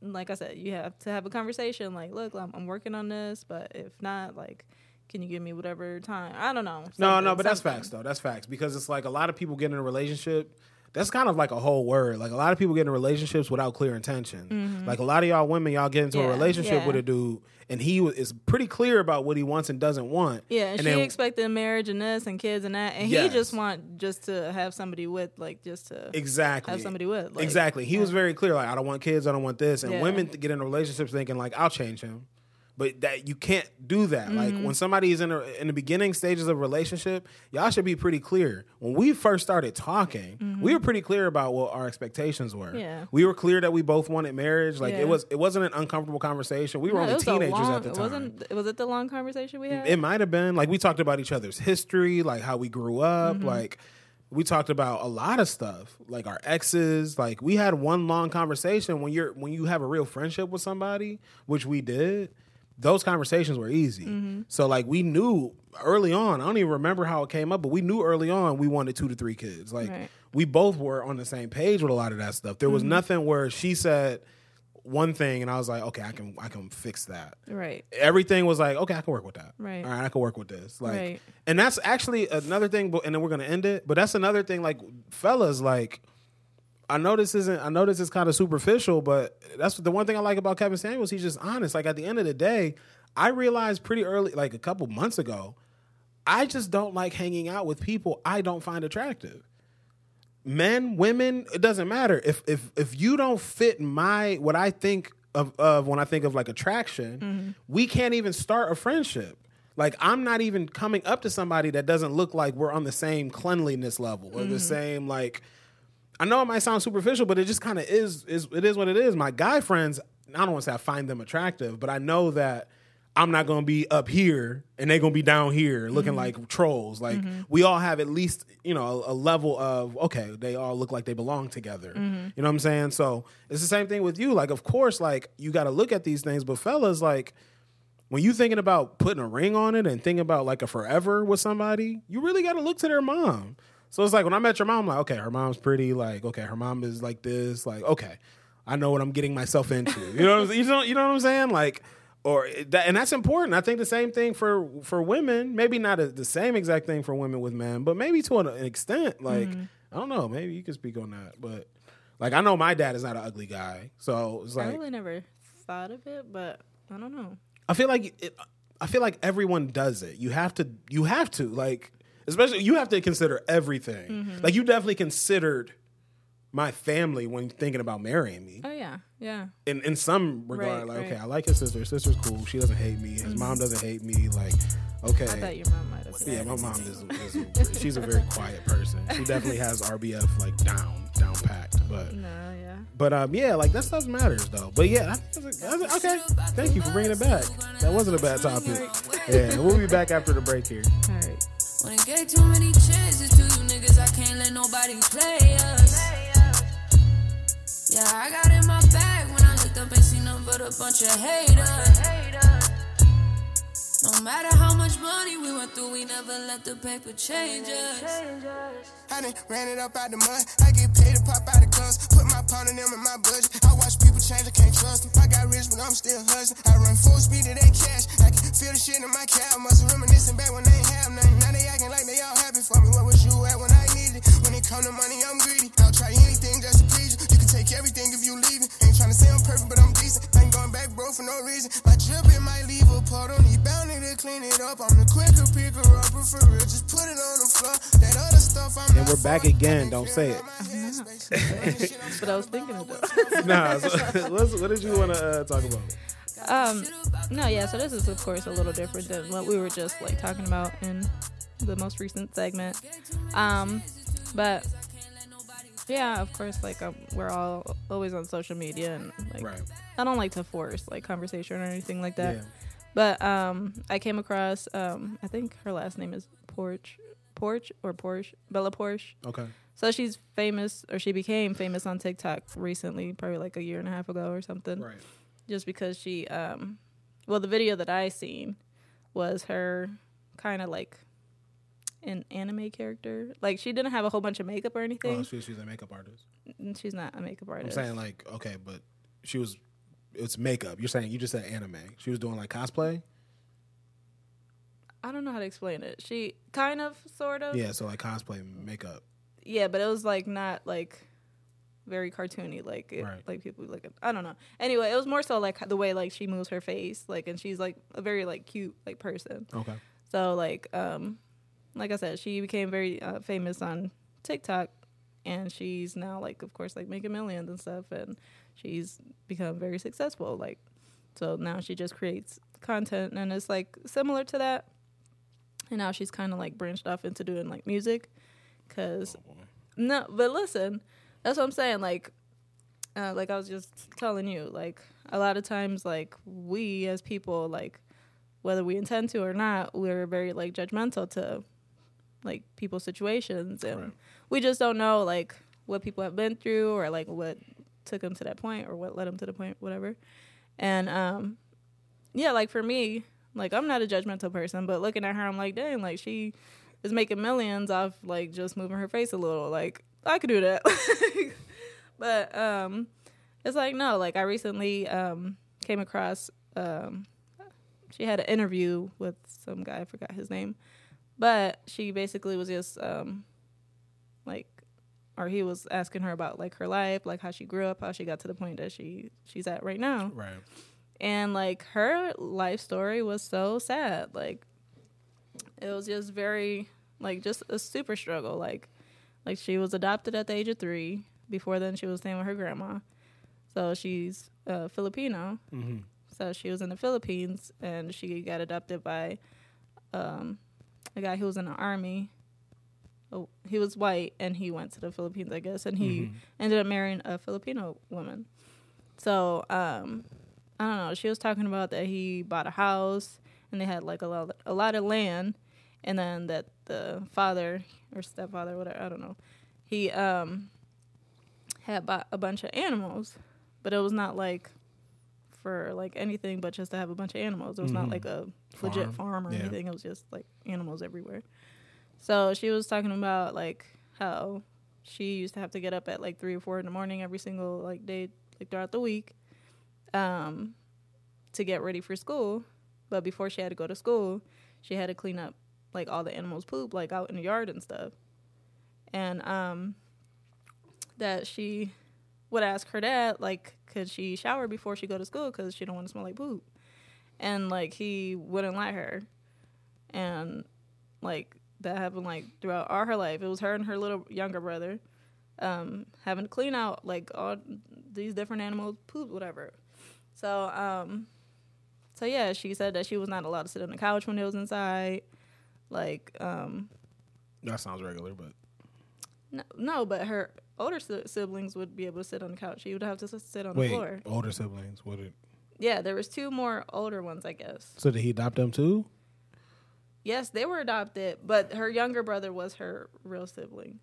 like I said, you have to have a conversation. Like, look, I'm, I'm working on this, but if not, like, can you give me whatever time? I don't know. No, something- no, but that's facts though. That's facts because it's like a lot of people get in a relationship. That's kind of like a whole word. Like a lot of people get in relationships without clear intention. Like a lot of y'all women, y'all get into a Mm-hmm. Relationship yeah. with a dude, and he is pretty clear about what he wants and doesn't want. Yeah, and, she then- expected marriage and this and kids and that, and Yes. he just want just to have somebody with, like, just to exactly have somebody with. Like, exactly. He was very clear. Like I don't want kids. I don't want this. And Yeah. women get into relationships thinking like I'll change him. But that you can't do that. Like Mm-hmm. when somebody is in a, in the beginning stages of a relationship, y'all should be pretty clear. When we first started talking, we were pretty clear about what our expectations were. Mm-hmm. Yeah. we were clear that we both wanted marriage. Like Yeah. it was, it wasn't an uncomfortable conversation. We were No, only teenagers long- at the time. it. Wasn't was it the long conversation we had? It might have been like we talked about each other's history, like how we grew up, Mm-hmm. like we talked about a lot of stuff, like our exes. Like we had one long conversation when you're when you have a real friendship with somebody, which we did. Those conversations were easy. Mm-hmm. So like we knew early on. I don't even remember how it came up, but we knew early on we wanted two to three kids. Like Right. we both were on the same page with a lot of that stuff. There was Mm-hmm. nothing where she said one thing and I was like, okay, I can I can fix that right. everything was like, okay, I can work with that. Right. All right, I can work with this. Like, Right. and that's actually another thing. But and then we're gonna end it. But that's another thing. Like, fellas, like, I know this isn't. I know this is kind of superficial, but that's the one thing I like about Kevin Samuels. He's just honest. Like at the end of the day, I realized pretty early, like a couple months ago, I just don't like hanging out with people I don't find attractive men, women, it doesn't matter. If if if you don't fit my what I think of of when I think of like attraction, mm-hmm. we can't even start a friendship. Like I'm not even coming up to somebody that doesn't look like we're on the same cleanliness level or the mm-hmm. same like I know it might sound superficial, but it just kind of is is it is what it is. My guy friends, I don't want to say I find them attractive, but I know that I'm not going to be up here and they're going to be down here looking mm-hmm. like trolls. Like mm-hmm. we all have at least, you know, a, a level of okay, they all look like they belong together. Mm-hmm. You know what I'm saying? So, it's the same thing with you. Like of course like you got to look at these things, but fellas like when you thinking about putting a ring on it and thinking about like a forever with somebody, you really got to look to their mom. So it's like when I met your mom, I'm like, okay, her mom's pretty. Like, okay, her mom is like this. Like, okay, I know what I'm getting myself into. You know, what I'm, saying? you know, you know what I'm saying? Like, or that, and that's important. I think the same thing for for women. Maybe not a, the same exact thing for women with men, but maybe to an, an extent. Like, mm-hmm. I don't know. Maybe you can speak on that, but like I know my dad is not an ugly guy, so it's like I really never thought of it, but I don't know. I feel like it, I feel like everyone does it. You have to. You have to like, especially you have to consider everything. Mm-hmm. Like you definitely considered my family when thinking about marrying me. Oh yeah, yeah. In in some regard, Right, like okay. I like his sister. His sister's cool. She doesn't hate me. His mom doesn't hate me. Like okay. I thought your mom might have. yeah, my mom is, is she's a very quiet person. She definitely has RBF like down down packed, but. No, yeah. But um, yeah, like that stuff matters though. But yeah, I think it's a- I was- okay. Thank you for bringing it back. That wasn't a bad topic. Yeah, we'll be back after the break here. All right. When it gave too many chances to you niggas, I can't let nobody play us. Yeah, I got in my bag when I looked up and seen them but a bunch of haters. No matter how much money we went through, we never let the paper change us. I done ran it up out the mud. I get paid to pop out the guns. Put my pound in them in my budget. I watch people change, I can't trust them. I got rich, but I'm still hustling. I run full speed to that cash. I can feel the shit in my cab. Must reminiscing back when they ain't have nothing. Now they acting like they all happy for me. Where was you at when I needed it? When it come to money, I'm greedy. I'll try anything just to please you. You can take everything if you leave it. Ain't trying to say I'm perfect, but I'm decent. Ain't going back, bro, for no reason. My drip, it might leave a part on the bounty to clean it up. I'm the quicker picker upper for real. Just put it on the floor. That other stuff I'm And we're back again. Don't say it. but I was thinking of it. nah, so, what's, what did you want to uh, talk about? Um, no, yeah. So this is of course a little different than what we were just like talking about in the most recent segment. Um, but yeah, of course, like um, we're all always on social media, and like Right. I don't like to force like conversation or anything like that. Yeah. But um, I came across um, I think her last name is Porch, Porch or Porsche, Bella Porsche. Okay. So she's famous, or she became famous on TikTok recently, probably like a year and a half ago or something Right. just because she um well the video that I seen was her kind of like an anime character. Like she didn't have a whole bunch of makeup or Oh, anything. she, she's a makeup artist. and She's not a makeup artist. I'm artist. saying like okay, but she was. It's makeup. You're saying you just said anime. She was doing like cosplay. I don't know how to explain it. She kind of sort of Yeah, so like cosplay makeup. yeah, but it was like not like very cartoony like it, Right. like people like I don't know. Anyway, it was more so like the way like she moves her face like and she's like a very like cute like person. Okay. So like um like I said, she became very uh, famous on TikTok and she's now like of course like making millions and stuff and she's become very successful like so now she just creates content and it's like similar to that. And now she's kind of like branched off into doing like music cuz no, but listen, that's what I'm saying like uh, like I was just telling you, like a lot of times, like we as people, like whether we intend to or not, we're very like judgmental to like people's situations, and Right. we just don't know like what people have been through or like what took them to that point or what led them to the point, whatever. And um, yeah, like for me, like I'm not a judgmental person, but looking at her, I'm like, dang, like she is making millions off like just moving her face a little. Like I could do that. but um it's like no like i recently um came across um she had an interview with some guy i forgot his name but she basically was just um like or he was asking her about like her life like how she grew up how she got to the point that she she's at right now. Right. and like her life story was so sad. Like it was just very like just a super struggle. Like like she was adopted at the age of three. Before then she was staying with her grandma. So she's uh, filipino. Mm-hmm. so she was in the philippines and she got adopted by um, a guy who was in the army. Oh, he was white and he went to the philippines i guess and he ended up marrying a filipino woman. So um, I don't know. She was talking about that he bought a house and they had like a lot, a lot of land, and then that the father or stepfather, whatever, I don't know, he um had bought a bunch of animals, but it was not like for like anything, but just to have a bunch of animals. It was not like a legit Farm. farm or Yeah. anything. It was just like animals everywhere. So she was talking about like how she used to have to get up at like three or four in the morning every single like day, like throughout the week, um, to get ready for school. But before she had to go to school, she had to clean up like all the animals' poop, like out in the yard and stuff. And um, that she would ask her dad, like, could she shower before she go to school because she don't want to smell like poop. And like he wouldn't let her, and like that happened like throughout all her life. It was her and her little younger brother um, having to clean out like all these different animals' poop, whatever. So, um, so yeah, she said that she was not allowed to sit on the couch when it was inside. Like, um, That sounds regular, but no, no, but her older si- siblings would be able to sit on the couch. She would have to sit on wait, the floor. older siblings. What did? Yeah, there was two more older ones, I guess. So did he adopt them too? Yes, they were adopted, but her younger brother was her real sibling.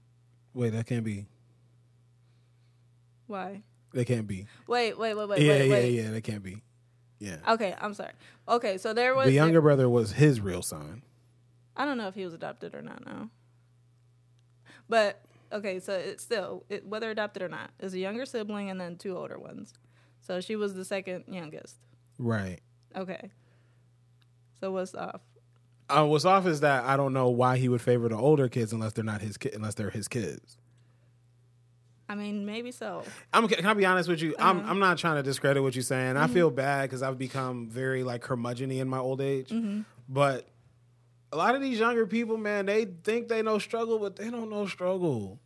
Wait, that can't be. Why? That can't be. Wait, wait, wait, wait, yeah, wait, yeah, wait. yeah. That can't be. Yeah. Okay, I'm sorry. Okay, so there was The younger brother was his real son. I don't know if he was adopted or not now. But okay, so it's still it, whether adopted or not, is a younger sibling and then two older ones. So she was the second youngest. Right. Okay. So what's off? Uh, what's off is that I don't know why he would favor the older kids unless they're not his kid, unless they're his kids. I mean, maybe so. I'm can I be honest with you? I'm Uh-huh. I'm not trying to discredit what you're saying. Mm-hmm. I feel bad because I've become very like curmudgeony in my old age. Mm-hmm. But a lot of these younger people, man, they think they know struggle, but they don't know struggle.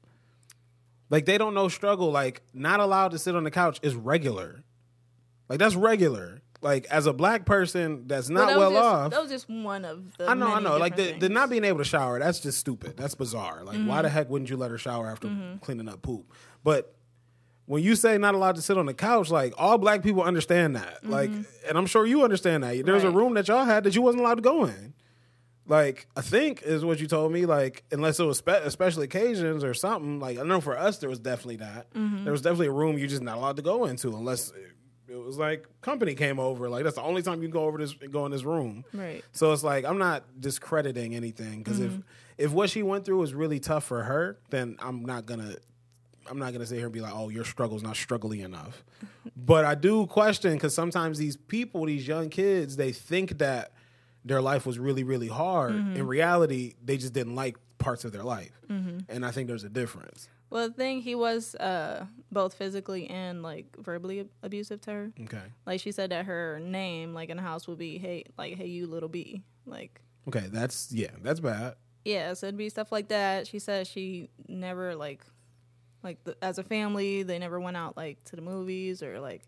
Like they don't know struggle. Like not allowed to sit on the couch is regular. Like that's regular. Like as a black person that's not that well just, off. That was just one of the. I know, I know. Like the, the not being able to shower, that's just stupid. That's bizarre. Like why Mm-hmm. the heck wouldn't you let her shower after cleaning up poop? But when you say not allowed to sit on the couch, like all black people understand that. Like, and I'm sure you understand that. There's a Mm-hmm. Room that y'all had that you wasn't allowed to go in. Like, I think is what you told me. Like, unless it was spe- special occasions or something. Like, I know for us there was definitely that. Mm-hmm. There was definitely a room you're just not allowed to go into unless it, was like company came over. Like, that's the only time you can go over this, go in this room. Right. So it's like I'm not discrediting anything because Mm-hmm. if if what she went through was really tough for her, then I'm not gonna I'm not gonna sit here and be like, oh, your struggle's not struggling enough. but I do question because sometimes these people, these young kids, they think that their life was really really hard. Mm-hmm. In reality, they just didn't like parts of their life, and I think there's a difference. Well, the thing he was uh, both physically and like verbally ab- abusive to her. Okay, Like she said that her name, like in the house, would be hey, like hey you little b, like okay, that's yeah, that's bad. yeah. So it'd be stuff like that. She said she never like, like the, as a family, they never went out like to the movies or like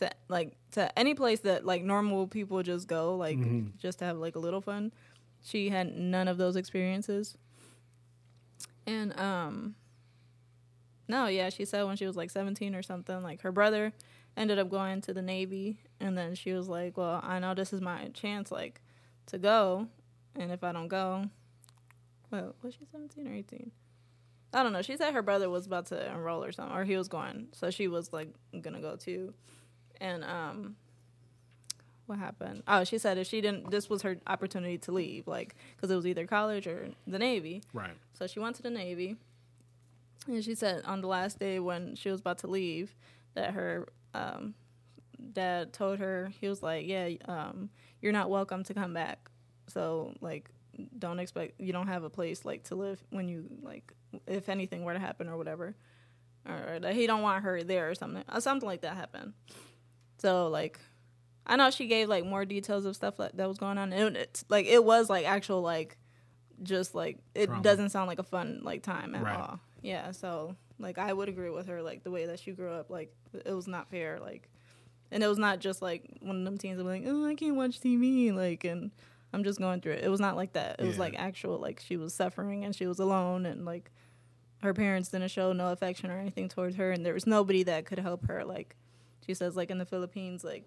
to like to any place that like normal people just go, like just to have like a little fun. She had none of those experiences. And um no, yeah, she said when she was like 17 or something, like her brother ended up going to the Navy and then she was like, "Well, I know this is my chance like to go, and if I don't go, well, was she 17 or 18? I don't know. She said her brother was about to enroll or something, or he was going, so she was like gonna go too. And um, what happened? Oh, she said if she didn't, this was her opportunity to leave, like because it was either college or the Navy. Right. So she went to the Navy. And she said on the last day when she was about to leave that her um, dad told her, he was like, Yeah, um, you're not welcome to come back. So, like, don't expect, you don't have a place, like, to live when you, like, if anything were to happen or whatever. Or that he don't want her there or something. Or something like that happened. So, like, I know she gave, like, more details of stuff like, that was going on. It, it's, like, it was, like, actual, like, just like it Trauma. doesn't sound like a fun like time at Right. all. Yeah, so like I would agree with her like the way that she grew up like it was not fair like and it was not just like one of them teens that like oh I can't watch TV like and I'm just going through it. It was not like that. It was like actual like she was suffering and she was alone and like her parents didn't show no affection or anything towards her and there was nobody that could help her like she says like in the Philippines like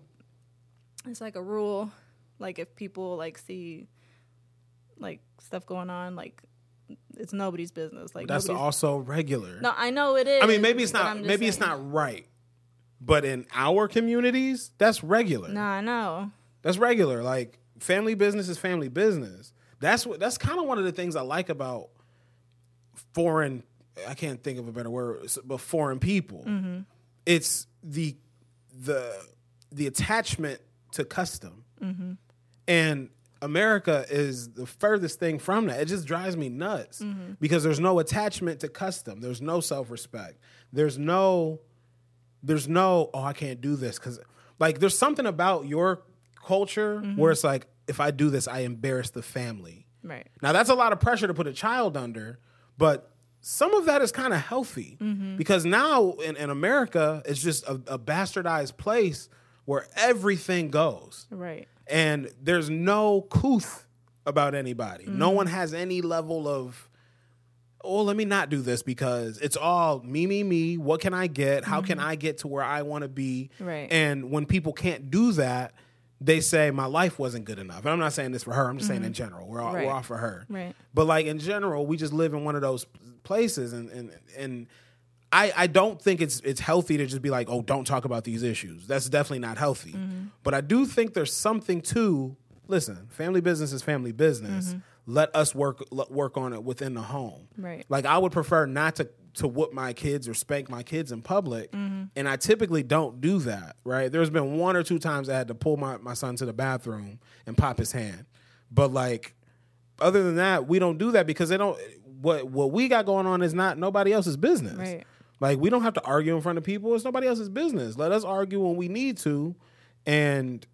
it's like a rule like if people like see like stuff going on like it's nobody's business like That's also regular. no I know it is I mean, maybe it's not. Maybe it's not right. But in our communities, that's regular. no I know That's regular. Like family business is family business. That's what. That's kind of one of the things I like about foreign. I can't think of a better word, but foreign people. Mm-hmm. It's the the the attachment to custom, mm-hmm. and America is the furthest thing from that. It just drives me nuts mm-hmm. because there's no attachment to custom. There's no self respect. There's no there's no oh I can't do this because like there's something about your culture mm-hmm. where it's like if I do this I embarrass the family. right Now that's a lot of pressure to put a child under, but some of that is kind of healthy mm-hmm. because now in, in America it's just a, a bastardized place where everything goes right and there's no couth about anybody. No mm-hmm. one has any level of, oh, let me not do this because it's all me, me, me. What can I get? How can mm-hmm. I get to where I want to be? Right. And when people can't do that, they say my life wasn't good enough. And I'm not saying this for her. I'm just saying in general. We're all, Right. we're all for her. Right. But like in general, we just live in one of those places, and and and I I don't think it's it's healthy to just be like, oh, don't talk about these issues. That's definitely not healthy. Mm-hmm. But I do think there's something to listen. Family business is family business. Mm-hmm. Let us work work on it within the home. Right. Like I would prefer not to to whoop my kids or spank my kids in public, Mm-hmm. and I typically don't do that. Right. There's been one or two times I had to pull my my son to the bathroom and pop his hand, but like other than that, we don't do that because they don't. What what we got going on is not nobody else's business. Right. Like we don't have to argue in front of people. It's nobody else's business. Let us argue when we need to, and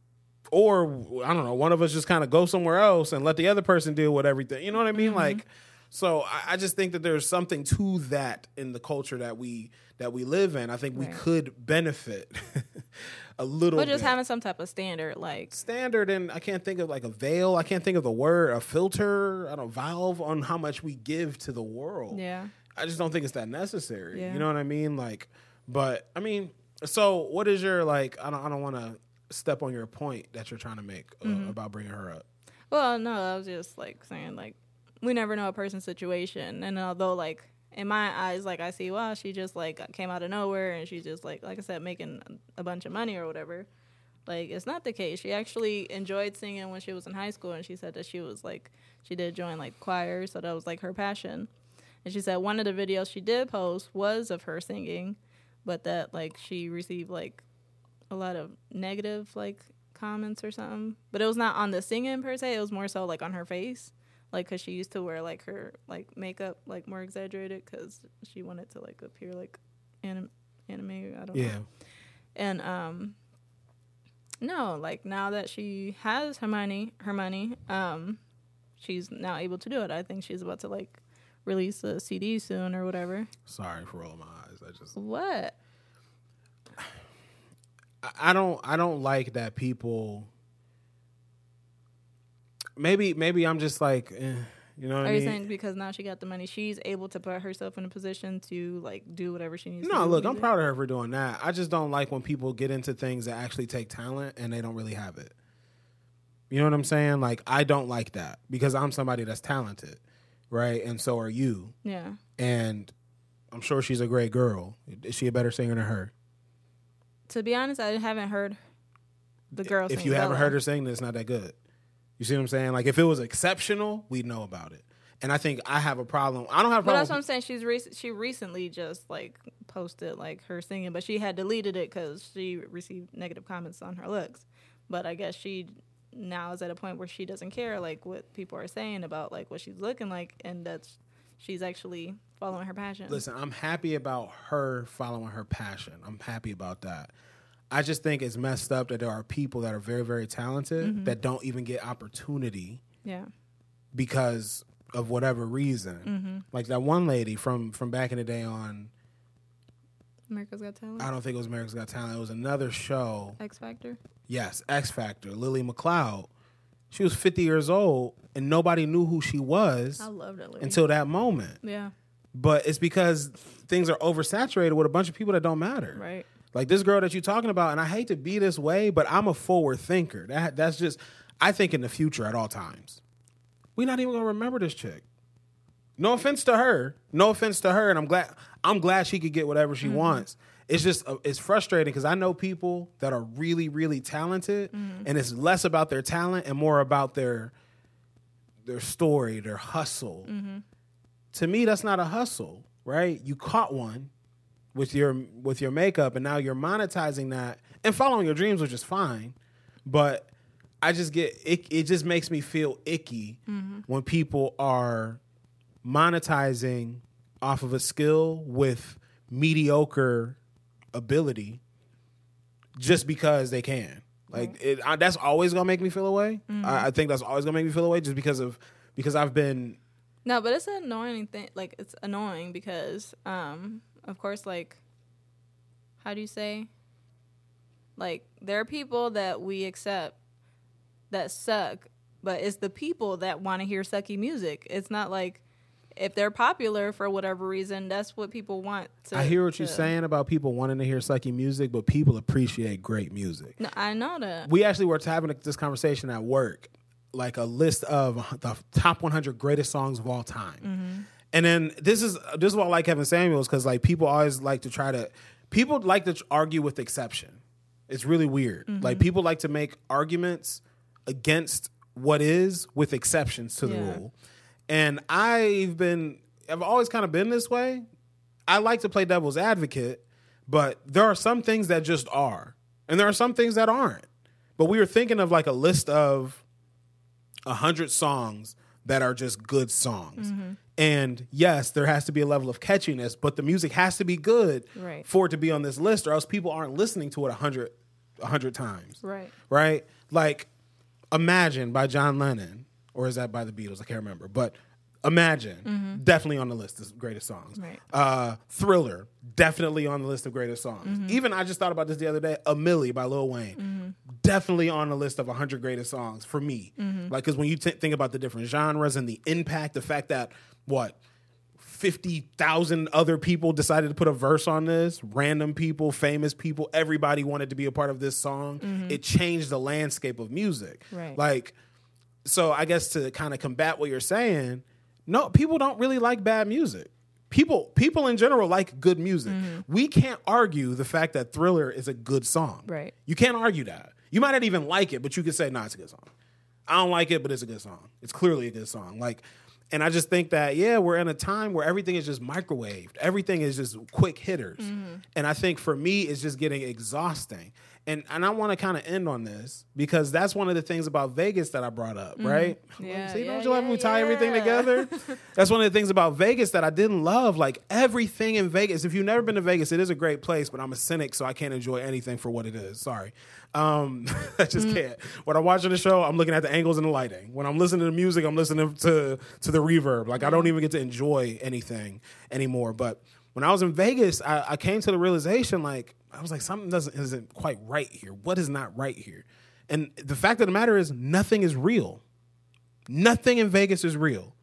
or I don't know, one of us just kind of go somewhere else and let the other person deal with everything. You know what I mean? Like So I, I just think that there's something to that in the culture that we that we live in. I think we could benefit a little But just bit. having some type of standard, like standard and I can't think of like a veil. I can't think of the word, a filter, I don't valve on how much we give to the world. yeah, I just don't think it's that necessary. Yeah. You know what I mean? Like, but I mean, so what is your like? I don't. I don't want to step on your point that you're trying to make uh, Mm-hmm. about bringing her up. Well, no, I was just like saying like we never know a person's situation, and although like in my eyes, like I see, wow, she just like came out of nowhere, and she's just like, like I said, making a bunch of money or whatever. Like it's not the case. She actually enjoyed singing when she was in high school, and she said that she was like she did join like choir, so that was like her passion. And she said one of the videos she did post was of her singing, but that like she received like a lot of negative like comments or something. But it was not on the singing per se. It was more so like on her face, like because she used to wear like her like makeup like more exaggerated because she wanted to like appear like anim- anime. I don't know. Yeah. And um, no, like now that she has her money, her money, um, she's now able to do it. I think she's about to like release a CD soon or whatever. Sorry for rolling my eyes. I just. What? I don't. I don't like that people. Maybe. Maybe I'm just like. Eh, you know what Are I you saying because now she got the money, she's able to put herself in a position to like do whatever she needs? to No, look, I'm it? proud of her for doing that. I just don't like when people get into things that actually take talent and they don't really have it. You know what I'm saying? Like I don't like that because I'm somebody that's talented, right? And so are you. Yeah, And I'm sure she's a great girl. Is she a better singer than her? to be honest, I haven't heard the girl. if you haven't Bella. heard her sing, then it's not that good. You see what I'm saying? Like if it was exceptional, we'd know about it. And I think I have a problem. I don't have a But that's what I'm saying. She's rec- she recently just like posted like her singing, but she had deleted it because she received negative comments on her looks. But I guess she now is at a point where she doesn't care like what people are saying about like what she's looking like, and that's she's actually following her passion. Listen, I'm happy about her following her passion. I'm happy about that. I just think it's messed up that there are people that are very, very talented Mm-hmm. that don't even get opportunity Yeah, because of whatever reason. Mm-hmm. Like that one lady from from back in the day on America's Got Talent, I don't think it was America's Got Talent. It was another show. X Factor. Yes, X Factor. Lily McLeod. She was 50 years old and nobody knew who she was I love that lady. until that moment. yeah, But it's because things are oversaturated with a bunch of people that don't matter. right. Like this girl that you're talking about, and I hate to be this way, but I'm a forward thinker. That that's just I think in the future at all times. We're not even gonna remember this chick. No offense to her. No offense to her, and I'm glad I'm glad she could get whatever she mm-hmm. wants. It's just uh, it's frustrating because I know people that are really really talented, mm-hmm. and it's less about their talent and more about their their story, their hustle. Mm-hmm. To me, that's not a hustle, right? You caught one with your with your makeup and now you're monetizing that and following your dreams which is fine. But i just get it, it just makes me feel icky when people are monetizing off of a skill with mediocre ability just because they can. Like it, I, that's always gonna make me feel away I, I think that's always gonna make me feel away just because of because i've been No, but it's an annoying thing. Like it's annoying because, um, of course, like, how do you say? Like there are people that we accept that suck, but it's the people that want to hear sucky music. It's not like if they're popular for whatever reason, that's what people want. To, i hear what you're saying about people wanting to hear sucky music but people appreciate great music No, I know that. we actually were having this conversation at work, like a list of the top 100 greatest songs of all time. Mm-hmm. And then this is this is why I like Kevin Samuels because like people always like to try to people like to argue with exception. It's really weird. Like mm-hmm. people like to make arguments against what is with exceptions to the Yeah. rule. And I've been I've always kind of been this way. I like to play devil's advocate, but there are some things that just are, and there are some things that aren't. But we were thinking of like a list of a hundred songs that are just good songs. Mm-hmm. And yes, there has to be a level of catchiness, but the music has to be good Right. for it to be on this list, or else people aren't listening to it a hundred, a hundred times. Right. Right? Like, Imagine by John Lennon, or is that by the Beatles? I can't remember. But Imagine, mm-hmm. definitely on the list of greatest songs. Right. Uh, Thriller, definitely on the list of greatest songs. Mm-hmm. Even I just thought about this the other day. A Milli by Lil Wayne, mm-hmm. definitely on the list of 100 greatest songs for me. Like, because when you t- think about the different genres and the impact, the fact that what 50,000 other people decided to put a verse on this, random people, famous people, everybody wanted to be a part of this song. Mm-hmm. It changed the landscape of music. Right. Like, so I guess to kind of combat what you're saying, no, people don't really like bad music. People people in general like good music. Mm-hmm. We can't argue the fact that Thriller is a good song. Right. You can't argue that. You might not even like it, but you could say, nah, it's a good song. I don't like it, but it's a good song. It's clearly a good song. Like, and I just think that, yeah, we're in a time where everything is just microwaved. Everything is just quick hitters. Mm-hmm. And I think for me, it's just getting exhausting. And and I want to kind of end on this because that's one of the things about Vegas that I brought up, right? Yeah, See, yeah, don't you love when we yeah, tie everything together? that's one of the things about Vegas that I didn't love. Like everything in Vegas. If you've never been to Vegas, it is a great place, but I'm a cynic, so I can't enjoy anything for what it is. Sorry. Um, I just Mm. can't. When I'm watching the show, I'm looking at the angles and the lighting. When I'm listening to the music, I'm listening to to the reverb. Like I don't even get to enjoy anything anymore. But when I was in Vegas, I, I came to the realization like I was like something doesn't isn't quite right here. What is not right here? And the fact of the matter is, nothing is real. Nothing in Vegas is real.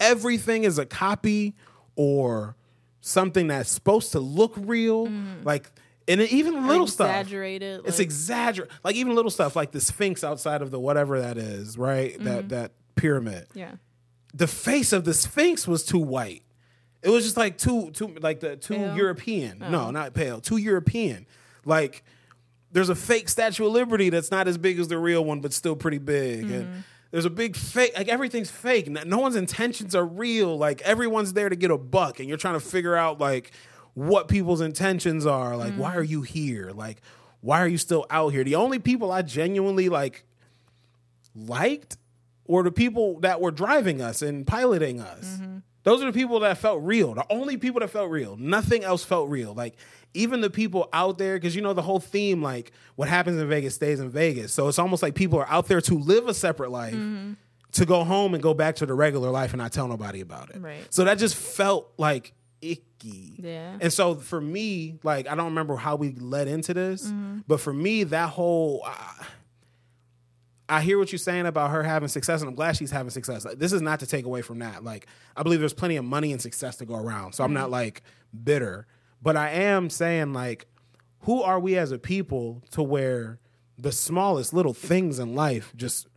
Everything is a copy or something that's supposed to look real. Mm. Like, and even little stuff. Exaggerated, It's like- exaggerate. Like even little stuff, like the Sphinx outside of the whatever that is, right? That mm-hmm. that pyramid. Yeah. The face of the Sphinx was too white. It was just like too too like the too Pale? European. No, oh. not pale. Too European. Like there's a fake Statue of Liberty that's not as big as the real one, but still pretty big. And mm-hmm. there's a big fake, like everything's fake. No, no one's intentions are real. Like everyone's there to get a buck, and you're trying to figure out like what people's intentions are. Like, why are mm. you here? Like, why are you still out here? The only people I genuinely like liked were the people that were driving us and piloting us. Mm-hmm. Those are the people that felt real. The only people that felt real. Nothing else felt real. Like even the people out there, because you know the whole theme, like what happens in Vegas stays in Vegas. So it's almost like people are out there to live a separate life, to go home and go back to the regular life and not tell nobody about it. Right. So that just felt like icky. Yeah. And so for me, like I don't remember how we led into this, but for me, that whole. Uh, I hear what you're saying about her having success, and I'm glad she's having success. This is not to take away from that. Like, I believe there's plenty of money and success to go around. So I'm not mm-hmm. like bitter, but I am saying like, who are we as a people to where the smallest little things in life just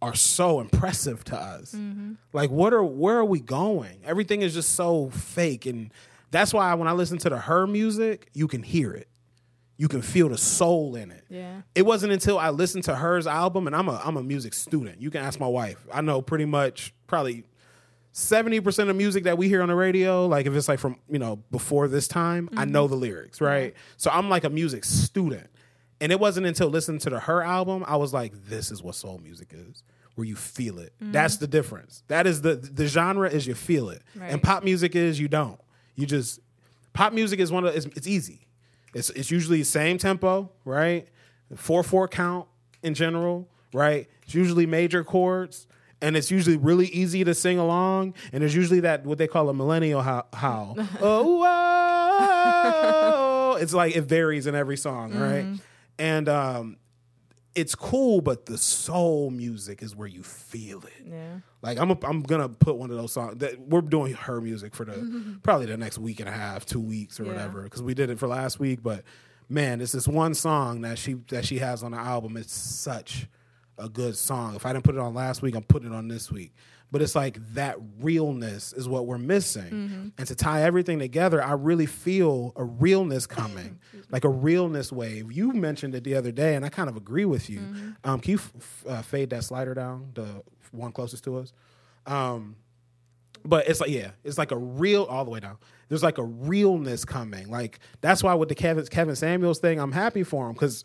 are so impressive to us? Mm-hmm. Like, what are where are we going? Everything is just so fake, and that's why when I listen to the H.E.R. music, you can hear it. You can feel the soul in it Yeah. it wasn't until I listened to H.E.R.'s album, and I'm a I'm a music student. You can ask my wife. I know pretty much probably seventy percent of music that we hear on the radio. Like if it's like from you know before this time, I mm-hmm. know the lyrics, right? So I'm like a music student, and it wasn't until listening to the H.E.R. album I was like, this is what soul music is. Where you feel it. Mm-hmm. That's the difference. That is the the genre is you feel it, and pop music is you don't. You just pop music is one of it's, it's easy. It's it's usually the same tempo, right? Four four count in general, right? It's usually major chords, and it's usually really easy to sing along. And there's usually that what they call a millennial howl. howl. oh, whoa. it's like it varies in every song, right? And um, it's cool, but the soul music is where you feel it. Yeah. Like I'm, a, I'm gonna put one of those songs that we're doing her music for the probably the next week and a half, two weeks or Yeah. whatever, because we did it for last week. But man, it's this one song that she that she has on the album. It's such a good song. If I didn't put it on last week, I'm putting it on this week. But it's like that realness is what we're missing. And to tie everything together, I really feel a realness coming, like a realness wave. You mentioned it the other day, and I kind of agree with you. Um, can you f- f- uh, fade that slider down, the one closest to us? Um, but it's like yeah, it's like a real all the way down. There's like a realness coming. Like that's why with the Kevin Kevin Samuels thing, I'm happy for him because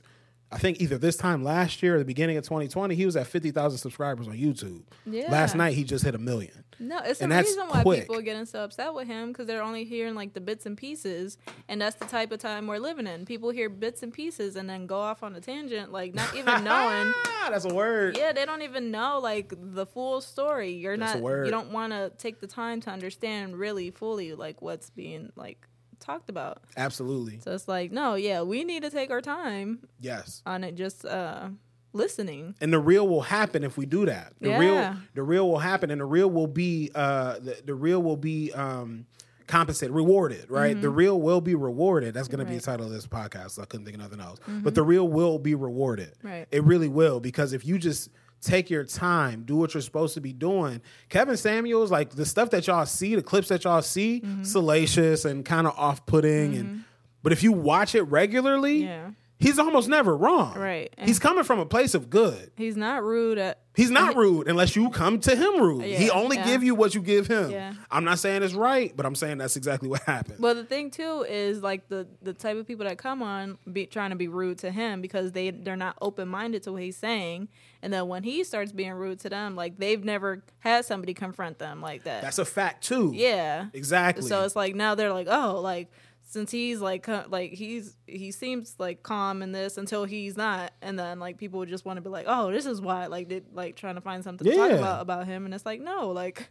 I think either this time last year or the beginning of 2020, he was at 50,000 subscribers on YouTube. Yeah. Last night he just hit a million. No, it's And the that's reason why quick. people are getting so upset with him because they're only hearing like the bits and pieces, and that's the type of time we're living in. People hear bits and pieces and then go off on a tangent, like not even knowing. Ah, that's a word. Yeah, they don't even know like the full story. You're That's a not. word. You don't want to take the time to understand really fully like what's being like talked about. Absolutely. So it's like, no, yeah, we need to take our time Yes. on it, just uh listening. and the real will happen if we do that. The Yeah. real, the real will happen, and the real will be, uh, the, the real will be um, compensated, rewarded. Right, the real will be rewarded. That's going to be the Mm-hmm. Title of this podcast. So I couldn't think of nothing else. But the real will be rewarded. Right. it really will because if you just take your time, do what you're supposed to be doing. Kevin Samuels, like the stuff that y'all see, the clips that y'all see, Mm-hmm. salacious and kind of off-putting, and but if you watch it regularly, Yeah. He's almost never wrong. Right. And- he's coming from a place of good. He's not rude at. He's not rude unless you come to him rude. he only yeah. give you what you give him. Yeah. I'm not saying it's right, but I'm saying that's exactly what happened. Well, the thing too is like the the type of people that come on be trying to be rude to him because they they're not open minded to what he's saying, and then when he starts being rude to them, like they've never had somebody confront them like that. that's a fact too. yeah, Exactly. So it's like now they're like, oh, like since he's like like he's he seems like calm in this until he's not, and then like people would just want to be like, oh, this is why like they like trying to find something to talk about about him, and it's like no, like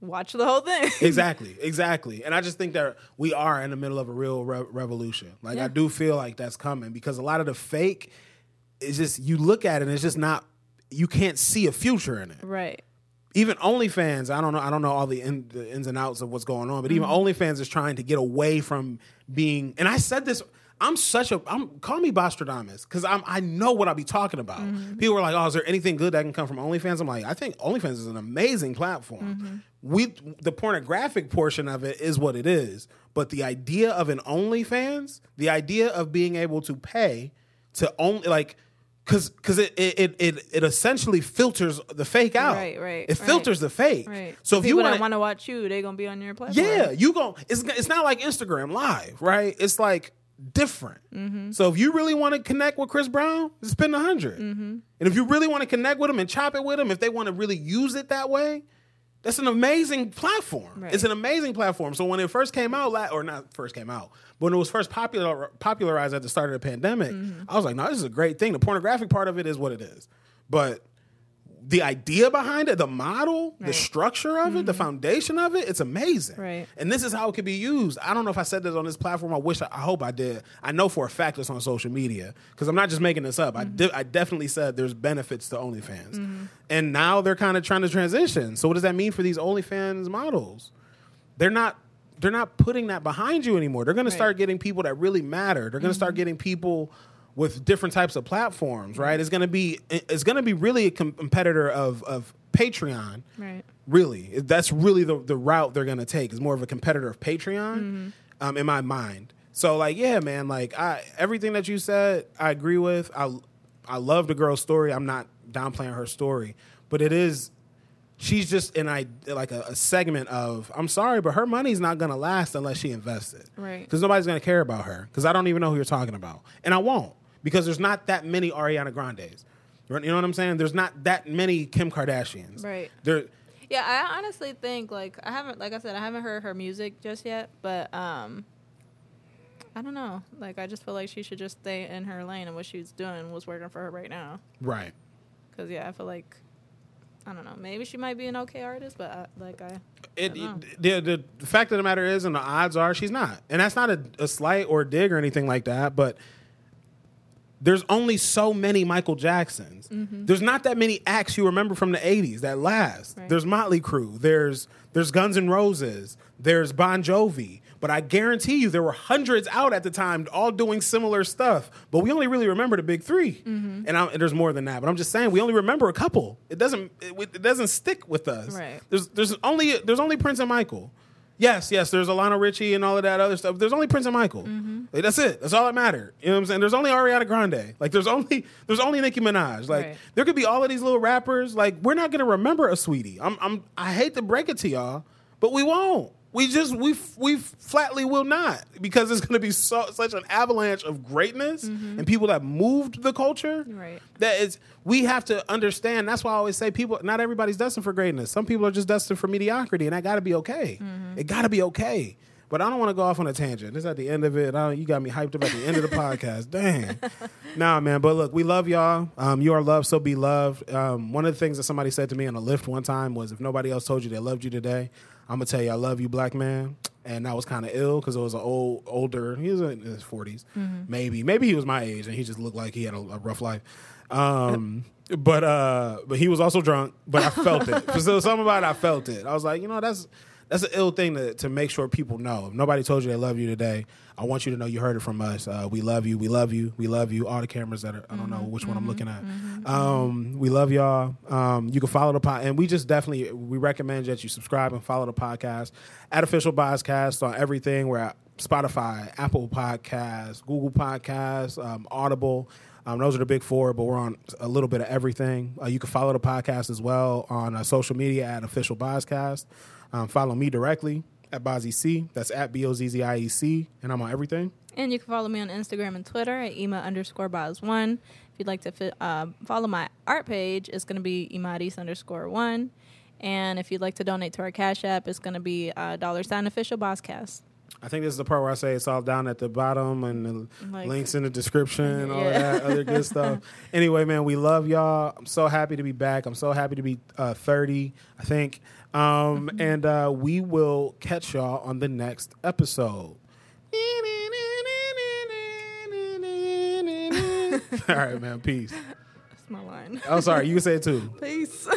watch the whole thing. exactly, exactly. And I just think that we are in the middle of a real re- revolution. Like I do feel like that's coming because a lot of the fake is just you look at it and it's just not you can't see a future in it. right. Even OnlyFans, I don't know, I don't know all the, in, the ins and outs of what's going on, but even Mm-hmm. OnlyFans is trying to get away from being. And I said this. I'm such a. I'm call me Bostradamus because I'm. I know what I'll be talking about. Mm-hmm. People are like, "Oh, is there anything good that can come from OnlyFans?" I'm like, I think OnlyFans is an amazing platform. Mm-hmm. We the pornographic portion of it is what it is, but the idea of an OnlyFans, the idea of being able to pay to only like. Cause, cause it, it it it essentially filters the fake out. Right, right, It right. filters the fake. Right. So if you people want want to watch you, they're gonna be on your platform. yeah, you go. It's it's not like Instagram Live, right? It's like different. Mm-hmm. So if you really want to connect with Chris Brown, spend a 100 Mm-hmm. And if you really want to connect with him and chop it with him, if they want to really use it that way, that's an amazing platform. Right. It's an amazing platform. So when it first came out, or not first came out, but when it was first popular popularized at the start of the pandemic, Mm-hmm. I was like, no, this is a great thing. The pornographic part of it is what it is, but the idea behind it, the model, the structure of it, the mm-hmm. foundation of it, it's amazing. Right. And this is how it could be used. I don't know if I said this on this platform. I wish, I, I hope I did. I know for a fact it's on social media because I'm not just making this up. I, mm-hmm. de- I definitely said there's benefits to OnlyFans. Mm-hmm. And now they're kind of trying to transition. So what does that mean for these OnlyFans models? They're not. They're not putting that behind you anymore. They're going to start getting people that really matter. They're going to start getting people with different types of platforms, right? It's going to be it's going to be really a com- competitor of of Patreon. Right. Really, that's really the the route they're going to take. Is more of a competitor of Patreon, um, in my mind. So like, yeah, man, like I everything that you said, I agree with. I I love the girl's story. I'm not downplaying her story, but it is she's just in I like a, a segment of I'm sorry, but her money's not gonna last unless she invests it. Right. Because nobody's gonna care about her. Because I don't even know who you're talking about, and I won't because there's not that many Ariana Grandes. You know what I'm saying? There's not that many Kim Kardashians. Right. There. Yeah, I honestly think like I haven't like I said I haven't heard her music just yet, but um I don't know. Like I just feel like she should just stay in her lane and what she's doing was working for her right now. Right. Cuz yeah, I feel like I don't know. Maybe she might be an okay artist, but I, like I It, I don't know. it- the, the the fact of the matter is, and the odds are, she's not, and that's not a, a slight or a dig or anything like that. But there's only so many Michael Jacksons. Mm-hmm. There's not that many acts you remember from the '80s that last. Right. There's Motley Crue. There's there's Guns N' Roses. There's Bon Jovi. But I guarantee you, there were hundreds out at the time, all doing similar stuff. But we only really remember the big 3 mm-hmm. and, I, and there's more than that. But I'm just saying, we only remember a couple. It doesn't it, it doesn't stick with us. Right. There's there's only there's only Prince and Michael. Yes, yes. There's Lionel Richie and all of that other stuff. There's only Prince and Michael. Mm-hmm. Like, that's it. That's all that mattered. You know what I'm saying? There's only Ariana Grande. Like there's only there's only Nicki Minaj. Like Right. there could be all of these little rappers. Like we're not gonna remember a sweetie. I'm I'm I hate to break it to y'all, but we won't. We just we we flatly will not because it's going to be so such an avalanche of greatness and people that moved the culture. Right. That is, we have to understand. That's why I always say people. Not everybody's destined for greatness. Some people are just destined for mediocrity, and that got to be okay. It got to be okay. But I don't want to go off on a tangent. This is at the end of it. I don't, you got me hyped up at the end of the podcast. Dang. Nah, man. But look, we love y'all. Um, you are loved, so be loved. Um, one of the things that somebody said to me on a lift one time was, if nobody else told you they loved you today, I'm gonna tell you I love you, black man. And that was kind of ill because it was an old, older. He was in his 40s, maybe. Maybe he was my age, and he just looked like he had a, a rough life. Um, but uh, but he was also drunk. But I felt it. So something about it, I felt it. I was like, you know, that's that's an ill thing to, to make sure people know. If nobody told you they love you today, I want you to know you heard it from us. Uh, we love you. We love you. We love you. All the cameras that are, I don't know which one I'm looking at. Um, we love y'all. Um, you can follow the pod, and we just definitely we recommend that you subscribe and follow the podcast at Official Bozcast on everything. We're at Spotify, Apple Podcasts, Google Podcasts, um, Audible. Um, those are the big four, but we're on a little bit of everything. Uh, you can follow the podcast as well on uh, social media at Official Bozcast. Um, follow me directly at Bozzie. That's at B O Z Z I E C, and I'm on everything. And you can follow me on Instagram and Twitter at ema underscore boz one. If you'd like to uh, follow my art page, it's going to be imadis underscore one. And if you'd like to donate to our Cash App, it's going to be uh, dollar sign official bozcast. I think this is the part where I say it's all down at the bottom and the Like- links in the description and all Yeah. that other good stuff. Anyway, man, we love y'all. I'm so happy to be back. I'm so happy to be uh, 30, I think. Um, and uh, we will catch y'all on the next episode. all right, man. Peace. That's my line. I'm sorry. You can say it too. Peace.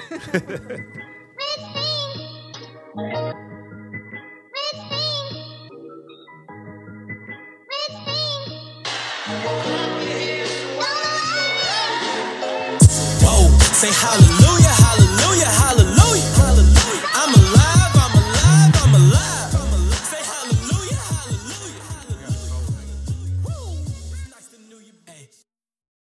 Say hallelujah.